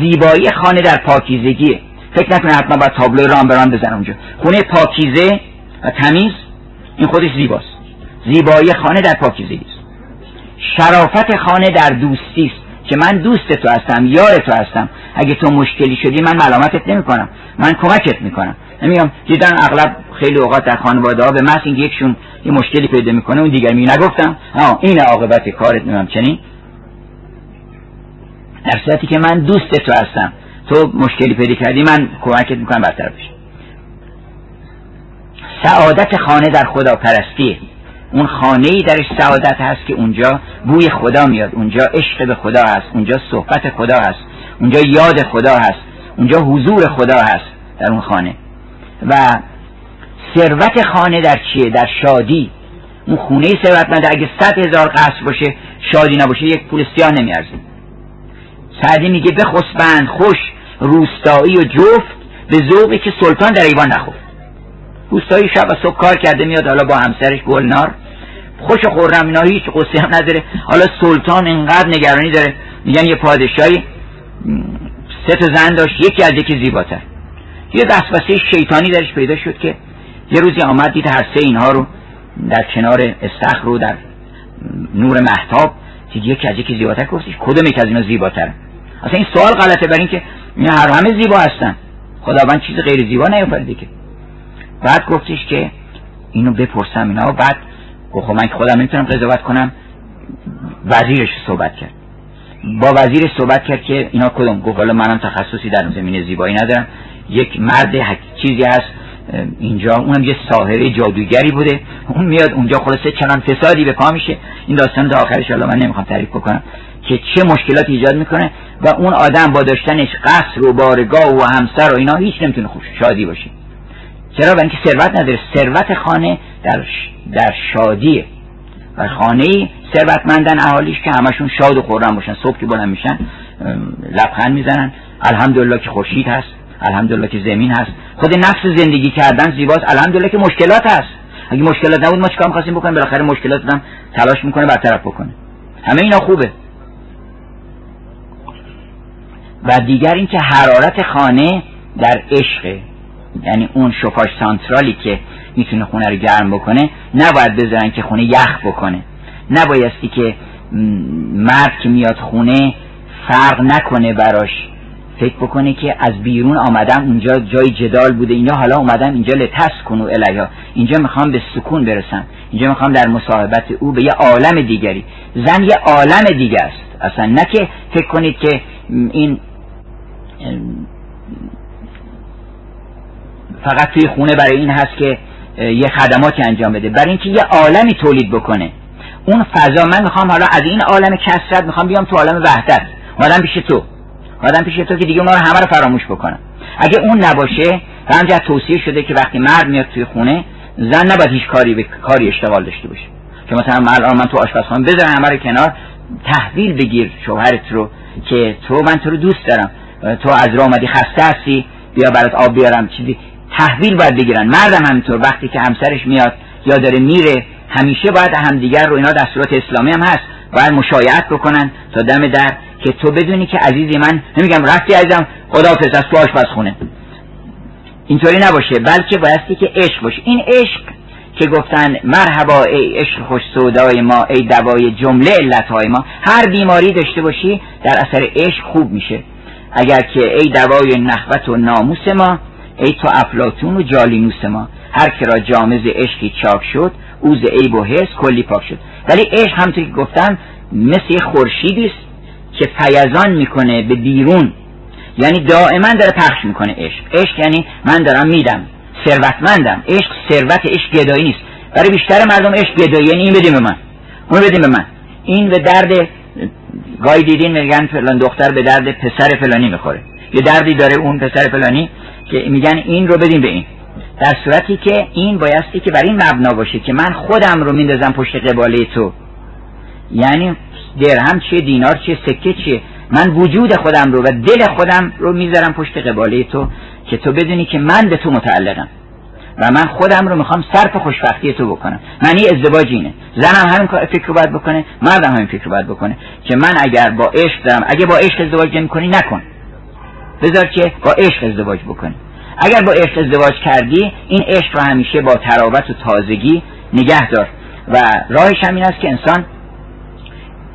زیبایی خانه در پاکیزگیه فکر نکنه حتما باید تابلو رام برام بزن اونجا. خونه پاکیزه و تمیز این خودش زیباست. زیبایی خانه در پاکیزگی است. شرافت خانه در دوستی است. که من دوست تو هستم یار تو هستم. اگه تو مشکلی شدی من ملامتت نمی‌کنم. من کمکت می‌کنم. نمیگم دیدن اغلب خیلی اوقات در خانواده ها به محض اینکه یکشون یه مشکلی پیدا می‌کنه اون دیگر می نگفتم. ها این عاقبت کارت نمیم چنین. در صورتی که من دوست تو هستم. تو مشکلی پیدا کردی من کمکت می‌کنم برطرف بشه سعادت خانه در خدا پرستی اون خانه ای درش سعادت هست که اونجا بوی خدا میاد. اونجا عشق به خدا هست. اونجا صحبت خدا هست. اونجا یاد خدا هست. اونجا حضور خدا هست در اون خانه. و ثروت خانه در چیه؟ در شادی. اون خونه ثروتمند اگه صد هزار قصر باشه شادی نباشه یک پول سیاه نمیارزه. سعدی میگه بخسبند خوش روستایی و جفت به ذوقی که سلطان در ایوان نخفت روستایی شب و صبح کار کرده میاد حالا با همسرش گلنار. خوش خورم اینا هیچ قصه هم نداره حالا سلطان انقدر نگرانی داره. میگن یه پادشاهی سه تا زن داشت یکی از یکی زیباتر. یه دستبسته شیطانی درش پیدا شد که یه روزی آمد دید هر سه اینها رو در کنار استخر رو در نور محتاب دید یکی از یکی زیباتر. گفتش کدوم یک از اینا زیباتر اصلا این سوال غلطه برای اینکه هر همه زیبا هستن. خداوند چیز غیر زیبا نیافریده که. بعد گفتش که اینو بپرسم اینا. بعد گفت خب من که خودم نمی‌تونم قضاوت کنم. وزیرش صحبت کرد. با وزیر صحبت کرد که اینا کدوم؟ گفت حالا منم تخصصی در زمینه زیبایی ندارم. یک مرد چیزی هست اینجا. اونم یه ساحره جادوگری بوده. اون میاد اونجا خلاصه چنان فسادی به پا میشه. این داستان تا آخرش حالا من نمی‌خوام تعریف بکنم که چه مشکلات ایجاد می‌کنه و اون آدم با داشتنش قصر و بارگاه و همسر و اینا هیچ نمی‌تونه خوش شادی باشه. چرا؟ برای اینکه ثروت نداره. ثروت خانه در در شادیه. و خانه ثروتمندن اهالیش که همشون شاد و خورم باشن. صبح که بلند میشن لبخند می‌زنن. الحمدلله که خورشید هست. الحمدلله که زمین هست. خود نفس زندگی کردن زیباست. الحمدلله که مشکلات هست. اگه مشکلات نبود ما چیکار می‌خواستیم بکنیم؟ بالاخره مشکلات هم تلاش می‌کنه برطرف بکنه. همه اینا خوبه. و دیگر اینکه حرارت خانه در عشق یعنی اون شفاش سانترالی که می‌تونه خونه رو گرم بکنه نباید بذارن که خونه یخ بکنه. نبایستی که مرد که میاد خونه فرق نکنه براش. فکر بکنه که از بیرون آمدم اونجا جای جدال بوده اینا حالا اومدم اینجا لتس کنو الیا اینجا می‌خوام به سکون برسم. اینجا می‌خوام در مصاحبت او به یه عالم دیگری. زن یه عالم دیگه است. اصلا نه که فکر کنید که این فقط توی خونه برای این هست که یه خدماتی انجام بده. برای اینکه یه عالمی تولید بکنه. اون فضا من می‌خوام حالا از این عالم کسرت می‌خوام بیام تو عالم وحدت. آدم پیش تو. آدم پیش تو که دیگه اونا رو همه رو فراموش بکنم. اگه اون نباشه و همجا توصیه شده که وقتی مرد میاد توی خونه زن نباید هیچ کاری به کاری اشتغال داشته باشه. که مثلا من من تو آشپزخانه بذار همه رو کنار تحویل بگیر شوهرت رو که تو من تو رو دوست دارم. تو از راه اومدی خسته هستی بیا برات آب بیارم. چیزی تحویل باید بگیرن. مردم همینطور وقتی که همسرش میاد یا داره میره همیشه باید همدیگر رو اینا دستورات اسلامی هم هست. باید مشایعت بکنن تا دم در که تو بدونی که عزیزی من نمیگم رفتی عزیزم خداحافظ از تو آشپزخونه اینطوری نباشه بلکه بایستی که عشق باشه. این عشق که گفتن مرحبا ای عشق خوش سودای ما ای دوای جمله علتهای ما. هر بیماری داشته باشی در اثر عشق خوب میشه. اگر که ای دوای نخوت و ناموس ما ای تو افلاتون و جالینوس ما. هر که را جامز عشقی چاک شد اوز عیب و حس کلی پاک شد. ولی عشق همونطور که گفتم مثل خورشیدی است که فیضان می‌کنه به بیرون. یعنی دائما داره پخش می‌کنه عشق. عشق یعنی من دارم میدم. ثروتمندم. عشق ثروت عشق گدایی نیست. برای بیشتر مردم عشق گدایی یعنی این بدیم به من. اون بدیم به من. این به درد گاهی دیدین میگن فلان دختر به درد پسر فلانی می‌خوره. یه دردی داره اون پسر فلانی که میگن این رو بدیم به این. در صورتی که این بایستی که بر این مبنا باشه که من خودم رو میندازم پشت قباله تو. یعنی درهم چیه دینار چیه سکه چیه. من وجود خودم رو و دل خودم رو می‌ذارم پشت قباله تو که تو بدونی که من به تو متعلقم. و من خودم رو می‌خوام صرف خوشبختی تو بکنم. معنی ازدواج اینه. زنم همین فکر رو باید بکنه مردم همین فکر رو باید بکنه. که من اگر با عشق دارم اگه با عشق ازدواج نمی‌کنی نکن. بذار که با عشق ازدواج بکنی. اگر با عشق ازدواج کردی این عشق رو همیشه با تراوت و تازگی نگه دار. و راهش هم این است که انسان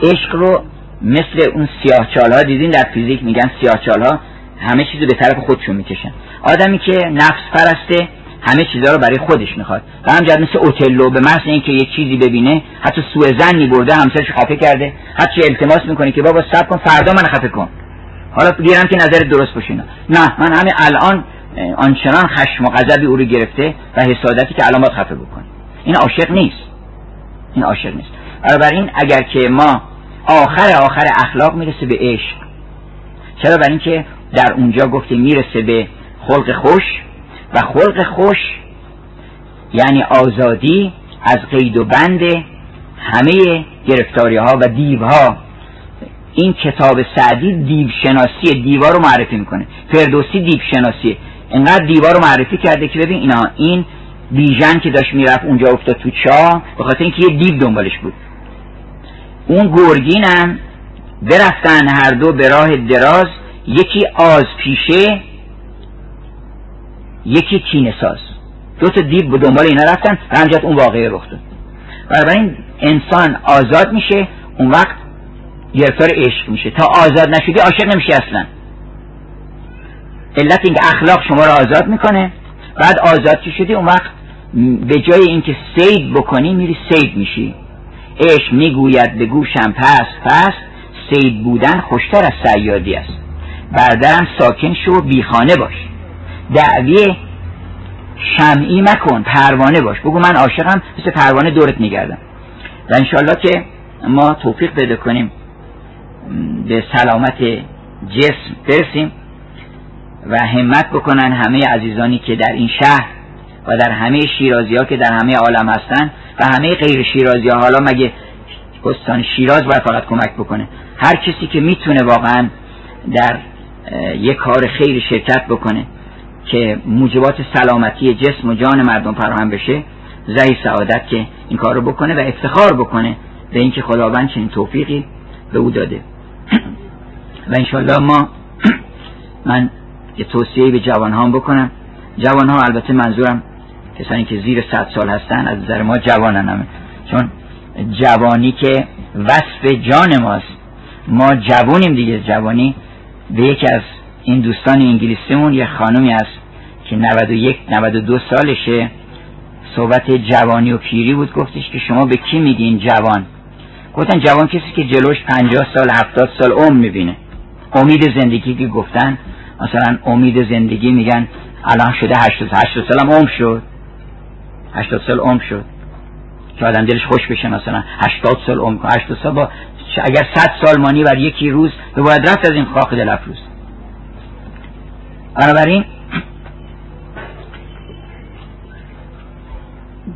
عشق رو مثل اون سیاه ها دیدین در فیزیک میگن سیاه ها همه چیز به طرف خودشون می‌کشن. آدمی که نفس پرسته همه چیزها رو برای خودش می‌خواد. و همجرد مثل اوتلو به محض اینکه یه چیزی ببینه حتی سوء زنی برده همسرش خفه کرده. حتی التماس می‌کنه که بابا صبر کن فردا من خفه کن. حالا گیرم که نظر درست باشه نه من همه الان آنچنان خشم و غضبی او رو گرفته و حسادتی که الان باید خفه بکنه. این عاشق نیست. این عاشق نیست. بنابراین اگر که ما آخر آخر اخلاق می‌رسه به عشق چرا؟ برای اینکه در اونجا گفته می‌رسه به خلق خوش و خلق خوش یعنی آزادی از قید و بند همه گرفتاری ها و دیو ها این کتاب سعدی دیو شناسی دیوار رو معرفی می‌کنه. فردوسی دیو شناسی انقدر دیوار رو معرفی کرده که ببین اینا این بیژن که داشت می‌رفت اونجا افتاد تو چاه به خاطر اینکه یه دیو دنبالش بود. اون گرگینم برفتن هر دو به راه دراز یکی آز پیشه یکی کینه ساز. دو تا دیو به دنبال اینا رفتن همجات اون واقعه رخ داد بنابراین انسان آزاد میشه اون وقت گرفتار عشق میشه. تا آزاد نشدی عاشق نمیشه اصلا. علت اینکه اخلاق شما رو آزاد می‌کنه. بعد آزاد که شدی اون وقت به جای اینکه سید بکنی میری سید میشی. عشق می‌گوید به گوشم پس پس سید بودن خوشتر از سیادی است. بردرم ساکن شو بیخانه باش. دعوی شمعی مکن پروانه باش. بگو من عاشقم مثل پروانه دورت میگردم. و انشالله که ما توفیق پیدا کنیم. به سلامت جسم برسیم و همت بکنن همه عزیزانی که در این شهر و در همه شیرازی ها که در همه عالم هستن و همه غیر شیرازی ها حالا مگه استان شیراز باید فقط کمک بکنه؟ هر کسی که می‌تونه واقعا در یک کار خیر شرکت بکنه که موجبات سلامتی جسم و جان مردم فراهم بشه زهی سعادت که این کار رو بکنه و افتخار بکنه به اینکه خداوند چنین توفیقی به او داده. و انشالله ما من یه توصیه به جوان ها بکنم. جوان ها البته منظورم کسانی که زیر صد سال هستن از نظر ما جوانن همه. چون جوانی که وصف جان ماست. ما جوانیم دیگه. جوانی به یکی از این دوستان انگلیسیمون یه خانومی هست که 91 92 سالشه. صحبت جوانی و پیری بود. گفتش که شما به کی میگین جوان؟ گفتن جوان کسی که جلوش 50 سال 70 سال عمر می‌بینه. امید زندگی که گفتن مثلا امید زندگی میگن الان شده 80 80 سال هم عمر شد. 80 سال عمر شد. که آدم دلش خوش بشه مثلا 80 سال عمر 80 سال با اگر 100 سال مانی بر یکی روز به باید رفت از این خاک دل افروز. بنابراین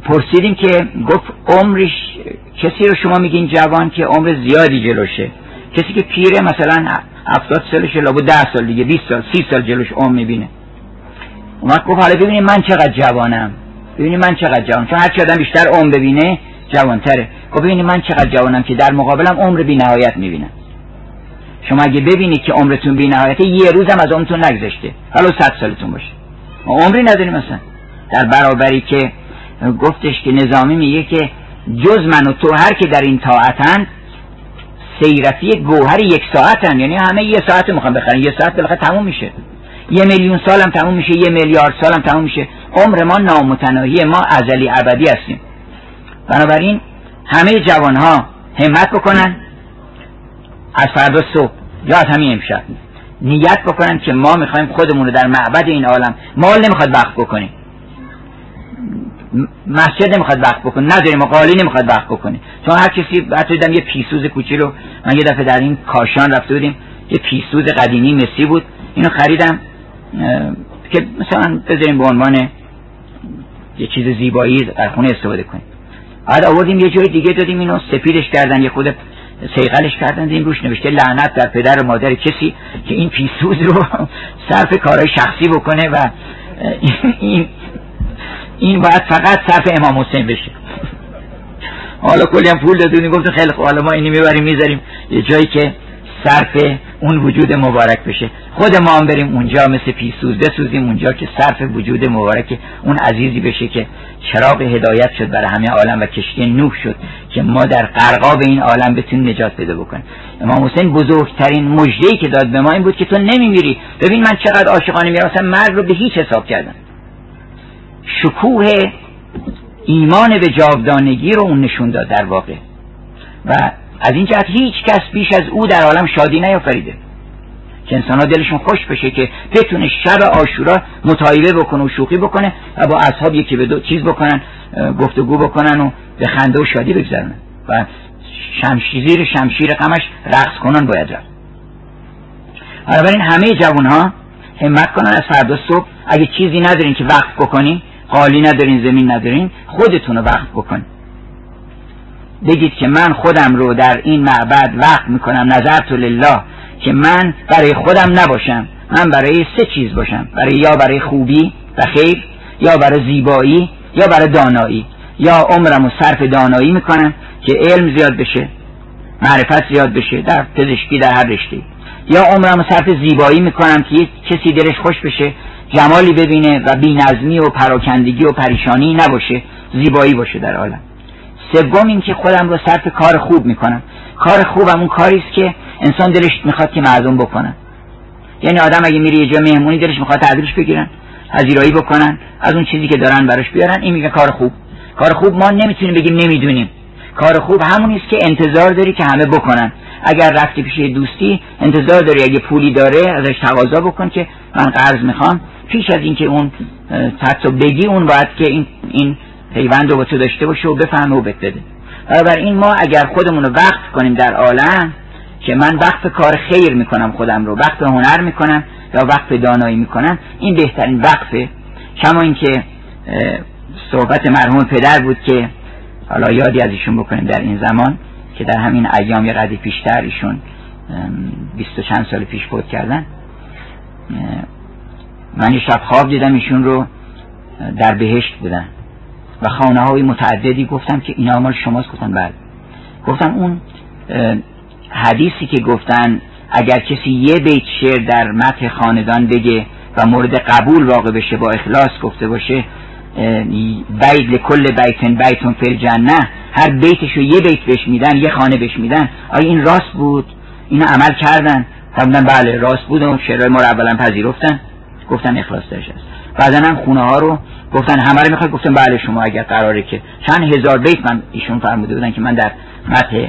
پرسیدیم که گفت عمرش کسی رو شما میگین جوان که عمر زیادی جلوشه؟ کسی که پیره مثلا هفتاد سالشه لابو ده سال دیگه 20 سال سی سال جلوش عمر می‌بینه. اومد گفت حالا ببینیم من چقدر جوانم. ببینیم من چقدر جوانم. چون هرچی آدم بیشتر عمر ببینه جوانتره. گفت ببینیم من چقدر جوانم که در مقابلم عمر بی نهایت می‌بینم شما اگه ببینید که عمرتون بی نهایته یه روزم از عمرتون نگذشته. حالا صد سالتون باشه. ما عمری نداریم مثلا در برابری که گفتش که نظامی میگه که جز من و تو هر که در این طاعتن سیرفی گوهر یک ساعتن. یعنی همه یه ساعت می‌خوام بخرن. یه ساعت بالاخره تموم میشه. یه میلیون سالم تموم میشه یه میلیارد سالم تموم میشه. عمر ما نامتناهی ما ازلی ابدی هستیم. بنابراین همه جوان ها همت بکنن. از فردا صبح یا از همین امشب نیت بکنن که ما می‌خوایم خودمون رو در معبد این عالم مال نمی‌خواد وقت بکنیم. مسجد نمی‌خواد وقت بکنه نداریم قالی نمی‌خواد وقت بکنه. چون هر کسی حتی دیدم یه پیسوز کوچی رو من یه دفعه در این کاشان رفته بودیم یه پیسوز قدیمی مسی بود اینو خریدم که مثلا بذاریم به عنوان یه چیز زیبایی در خونه استفاده کنیم. بعد آوردیم یه جای دیگه دادیم اینو سپیدش کردن یه خود سیغلش کردن دیم روش نوشته لعنت در پدر و مادر کسی که این پیسوز رو صرف کارهای شخصی بکنه و این این باید فقط صرف امام حسین بشه. حالا کلی هم پول دادونی گفت خیلی خوب حالا ما اینی می‌بریم می‌ذاریم. یه جایی که صرف اون وجود مبارک بشه. خود ما هم بریم اونجا مثل پیسوز بسوزیم اونجا که صرف وجود مبارک اون عزیزی بشه که چراغ هدایت شد برای همه عالم و کشتی نوح شد که ما در قرقاب این عالم بتونیم نجات پیدا بکنیم. امام حسین بزرگترین مژده‌ای که داد به ما این بود که تو نمیمیری. ببین من چقدر عاشقانه میرم مرگ رو به هیچ حساب کردم. شکوه ایمان به جاودانگی رو اون نشون داد در واقع. و از این جهت هیچ کس بیش از او در عالم شادی نیافریده. که انسان ها دلشون خوش بشه که بتونه شب آشورا متایبه بکنه و شوخی بکنه و با اصحاب یکی به دو چیز بکنن گفتگو بکنن و به خنده و شادی بگذرن و شمشیر شمشیر غمش رقص کنن باید رفت. بنابراین همه جوان ها همت کنن از فردا صبح. اگه چیزی ندارین که وقت بکنین قالی ندارین زمین ندارین خودتون رو وقت بکنین بگید که من خودم رو در این معبد وقت می‌کنم تو لله که من برای خودم نباشم. من برای سه چیز باشم. برای یا برای خوبی و خیر یا برای زیبایی یا برای دانایی. یا عمرم و صرف دانایی می‌کنم که علم زیاد بشه معرفت زیاد بشه در پزشکی در هر رشته. یا عمرم و صرف زیبایی می‌کنم که کسی دلش خوش بشه جمالی ببینه و بینظمی و پراکندگی و پریشانی نباشه زیبایی باشه در عالم. سوم این که خودم رو صرف کار خوب می‌کنم. کار خوبم اون کاری است که انسان دلش می‌خواد که مردم بکنن یعنی آدم اگه میره یه جا مهمونی دلش می‌خواد تعبیرش بگیرن پذیرایی بکنن از اون چیزی که دارن براش بیارن این میگه کار خوب. کار خوب ما نمی‌تونیم بگیم نمی‌دونیم. کار خوب همون است که انتظار داری که همه بکنن. اگر رفتی پیش دوستی انتظار داری اگه پولی داره ازش تقاضا بکن که من قرض می‌خوام. پیش از اینکه اون حتی بگی اون باید که این این پیوند رو با تو داشته باشه و بفهمه و بده. این ما اگر خودمون رو وقت کنیم در عالم که من وقت کار خیر می‌کنم خودم رو وقت هنر می‌کنم یا وقت دانایی می‌کنم این بهترین وقفه. کما اینکه صحبت مرحوم پدر بود که حالا یادی از ایشون بکنیم در این زمان که در همین ایام یه قدی پیشتر ایشون بیست و چند سال پیش فوت کردن. من شب خواب دیدم ایشون رو در بهشت بودن. و خانه های متعددی گفتم که اینا مال شماست. گفتن بعد بله. گفتم اون حدیثی که گفتن اگر کسی یه بیت شعر در متح خاندان بگه و مورد قبول واقع بشه با اخلاص گفته باشه بیت لکل بیتن بیتون فی الجنه هر بیتش رو یه بیت بهش میدن یه خانه بهش میدن. آیا این راست بود؟ اینو عمل کردن؟ فرمودن بله راست بود و شعرهای ما رو اولا پذیرفتن. گفتن اخلاص داشت است. بعدا هم خونه ها رو گفتن همه رو می‌خواد. گفتن بله شما اگر قراره که چند هزار بیت من ایشون فرموده بودن که من در متح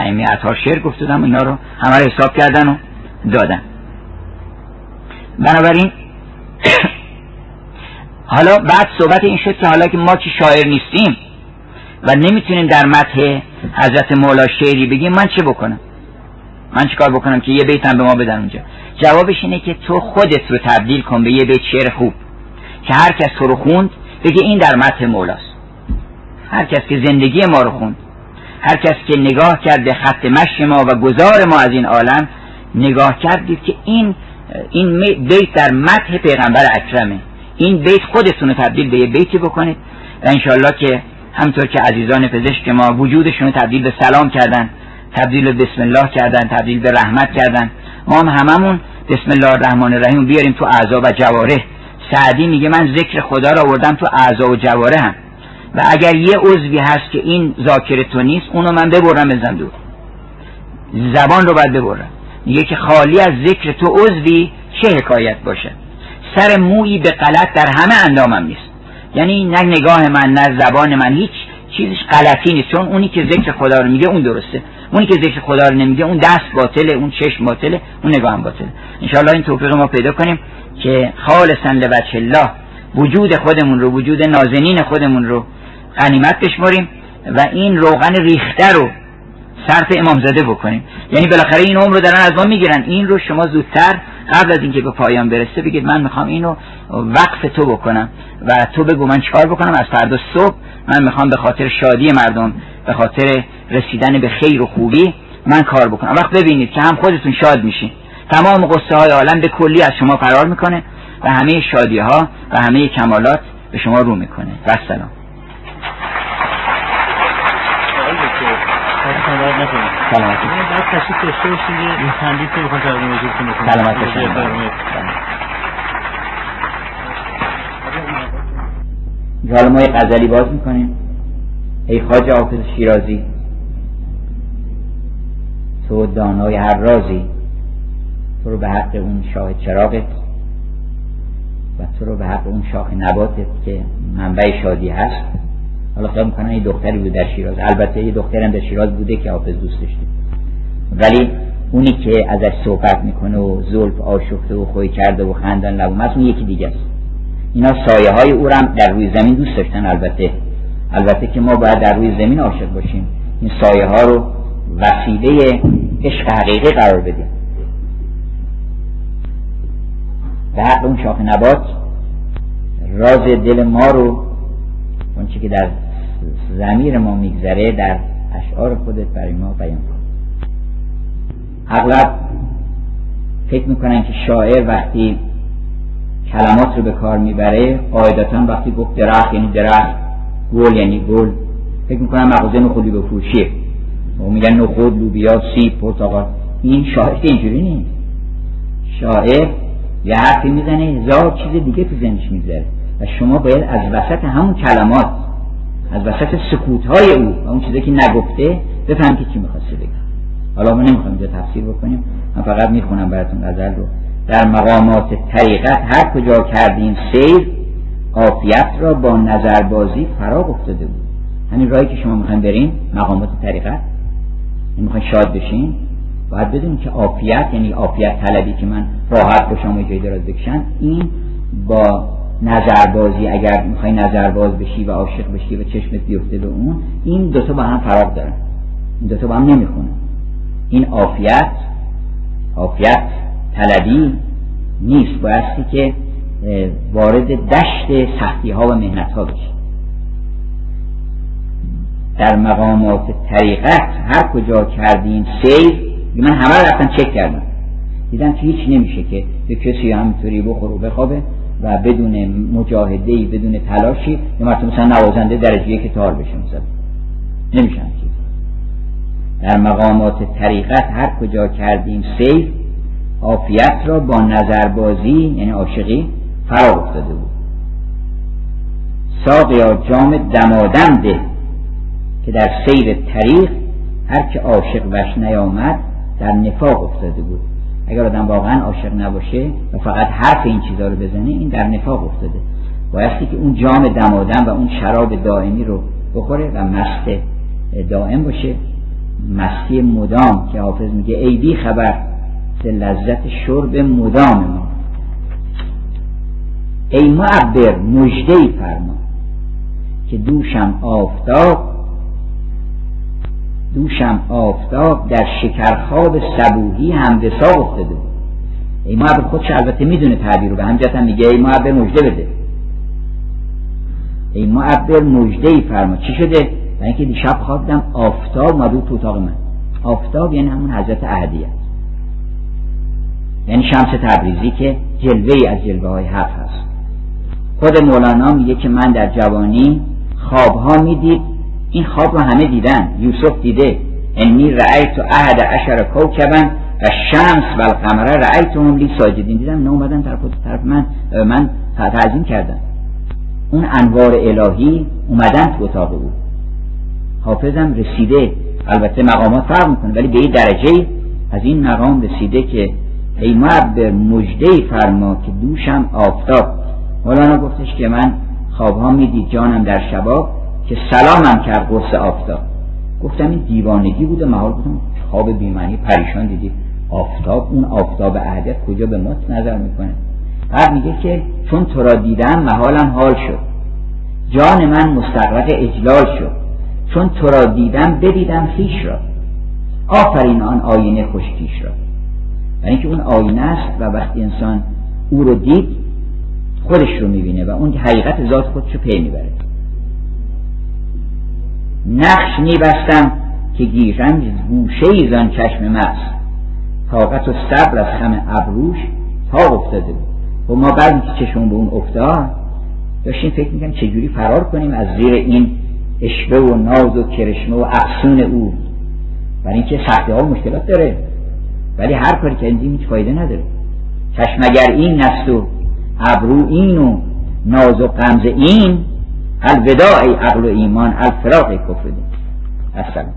ائمه اطهار شعر گفته اینا رو همه رو حساب کردن و دادن. بنابراین حالا بعد صحبت این شد که حالا که ما که شاعر نیستیم و نمی‌تونیم در متح حضرت مولا شعری بگیم من چه بکنم؟ من چیکار بکنم که یه بیت به ما بدن اونجا؟ جوابش اینه که تو خودت رو تبدیل کن به یه بیت شعر خوب که هر کس تو رو خوند بگه این در متح مولاست. هر کس که زندگی ما رو خوند هر کس که نگاه کرده خط مشی ما و گذار ما از این عالم نگاه کردید که این این بیت در متح پیغمبر اکرمه. این بیت خودتون رو تبدیل به یه بیتی بکنید. و انشالله که همطور که عزیزان پزشک ما وجودشون رو تبدیل به سلام کردن. تبدیل بسم الله کردن تبدیل به رحمت کردن. ما هم هممون بسم الله الرحمن الرحیم بیاریم تو اعضا و جواره. سعدی میگه من ذکر خدا را آوردم تو اعضا و جواره هم. و اگر یه عضوی هست که این ذاکر تو نیست اونو من ببرم بزن دور زبان رو باید ببرم. میگه که خالی از ذکر تو عضوی چه حکایت باشه؟ سر مویی به غلط در همه اندامم نیست. یعنی نه نگاه من نه زبان من هیچ چیزش غلطی نیست. چون اونی که ذکر خدا رو میگه اون درسته. اونی که ذکر خدا رو نمیگه اون دست باطله اون چشم باطله اون نگاه هم باطله. انشاءالله این توفیق ما پیدا کنیم که خالصا لوجه الله وجود خودمون رو وجود نازنین خودمون رو غنیمت بشمریم و این روغن ریخته رو صرف امامزاده بکنیم. یعنی بالاخره این عمر رو دارن از ما می‌گیرن. این رو شما زودتر قبل از اینکه به پایان برسه بگید من می‌خوام اینو وقف تو بکنم و تو بگو من چیکار بکنم؟ از فردا صبح من می‌خوام به خاطر شادی مردم به خاطر رسیدن به خیر و خوبی من کار بکنم. وقت ببینید که هم خودتون شاد میشین. تمام قصه های عالم به کلی از شما فرار می‌کنه و همه شادی ها و همه کمالات به شما رو می‌کنه. و سلام. سلامت سلامت غزلی باز می‌کنیم. ای خواجه حافظ شیرازی. تو دانای هر رازی. تو رو به حق اون شاه چراغت و تو رو به حق اون شاخ نباتت که منبع شادی هست. حالا خیال می‌کنن یه دختری بود در شیراز. البته یه دخترم در شیراز بوده که حافظ دوستش دید ولی اونی که ازش صحبت می‌کنه و زلف آشفته و خوی کرده و خندان لبوم اون یکی دیگه است. اینا سایه های او هم در روی زمین دوست داشتن البته. البته که ما باید در روی زمین عاشق باشیم. این سایه ها رو وسیله عشق حقیقی قرار بدیم. به حق اون شاخ نبات راز دل ما رو اون که در زمیر ما میگذره در اشعار خودت برای ما بیان کن. اغلب فکر می‌کنن که شاعر وقتی کلمات رو به کار می‌بره قاعدتا وقتی گفت درخت یعنی درخت گل یعنی گل فکر می‌کنن مغازه نخودی به فروشیه و میگن نخود لوبیا سیب پرتقال این شاعر اینجوری نیست. شاعر یه حرفی می‌زنه هزار چیز دیگه تو ذهنش میگذره. و شما باید از وسط همون کلمات از وسط سکوت های او و اون چیزی که نگفته بفهم که چی می‌خواسته بگه حالا ما نمی‌خوایم اینجا تفسیر بکنیم. من فقط می‌خونم براتون غزل رو. در مقامات طریقت هر کجا کردیم سیر عافیت را با نظربازی فرا افتاده بود. همین راهی که شما می‌خوایم بریم مقامات طریقت می‌خواین شاد بشین. باید بدونید که عافیت یعنی عافیت طلبی که من راحت با شما جای دراز بکشن این با نظربازی اگر می‌خوای نظرباز بشی و عاشق بشی و چشمت بیفته به اون این دوتا با هم فرق دارن. این دوتا با هم نمی‌خونه این عافیت عافیت طلبی نیست. بایستی که وارد دشت سختی ها و مهنت ها بشی در مقامات طریقت هر کجا کردیم سیر من همه رفتم چک کردم. دیدم که هیچ نمیشه که به کسی همینطوری بخور و بخوابه و بدون مجاهده بدون تلاشی یا مثلا مثلا نوازنده درجه یک تار بشه مثلا. نمیشن چیز در مقامات طریقت هر کجا کردیم سیر عافیت را با نظربازی یعنی عاشقی فرا افتاده بود. ساقیا جام دمادم ده که در سیر طریق هر که عاشق وش نیامد در نفاق افتاده بود. اگر آدم واقعا عاشق نباشه و فقط حرف این چیزها رو بزنه این در نفاق افتاده. بایستی که اون جام دمادم و اون شراب دائمی رو بخوره و مست دائم باشه. مستی مدام که حافظ میگه ای بی خبر به لذت شرب مدام ما. ای معبر مجده فرما. که دوشم آفتاب دوشم آفتاب در شکرخواب صبوهی هم وساق افتاده بود. ای معبر خودش البته می‌دونه تعبیر رو به همجت هم میگه ای معبر مجده بده. ای معبر مجده فرما. چی شده؟ و اینکه دیشب خوابیدم آفتاب مدو تو اتاق من. آفتاب یعنی همون حضرت اهدیه یعنی شمس تبریزی که جلوه از جلوه های حق هست. خود مولانا میگه که من در جوانی خوابها می‌دید. این خواب رو همه دیدن. یوسف دیده. انی رأیت احد عشر کوکبا و شمس و القمره رأیتهم لی ساجدین. دیدم نه اومدن طرف, طرف من من تعظیم کردم. اون انوار الهی اومدن تو اتاق او. حافظم رسیده. البته مقامات فرق می‌کنه ولی به این درجه از این مقام رسیده که ای معبر مجده فرما که دوشم آفتاب مولانا گفتش که من خوابها می‌دید جانم در شباب که سلامم کرد قرص آفتاب. گفتم این دیوانگی بود و محال گفتم خواب بیمانی پریشان دیدی. آفتاب اون آفتاب عهدت کجا به ما نظر می‌کنه؟ بعد میگه که چون تو را دیدم محالم حال شد. جان من مستقرق اجلال شد. چون تو را دیدم بدیدم خیش را. آفرین آن آینه خوشکیش را. و اینکه اون آینه است و وقتی انسان او رو دید خودش رو می‌بینه و اون حقیقت ذات خودش رو پی می‌بره. نقش میبستم که گیرم گوشه ایزان چشم مغز طاقت و صبر از خم ابروش تا افتاده بود. و ما بعد که چشمون به اون افتاد داشتیم فکر می‌کنم چجوری فرار کنیم از زیر این اشبه و ناز و کرشمه و افسون او. برای اینکه سختی ها مشکلات داره. ولی هر کاری که هیچ فایده نداره. چشمگر این نست و ابرو این و ناز و قمز این الوداع عقل و ایمان الفراق کفر. السلام.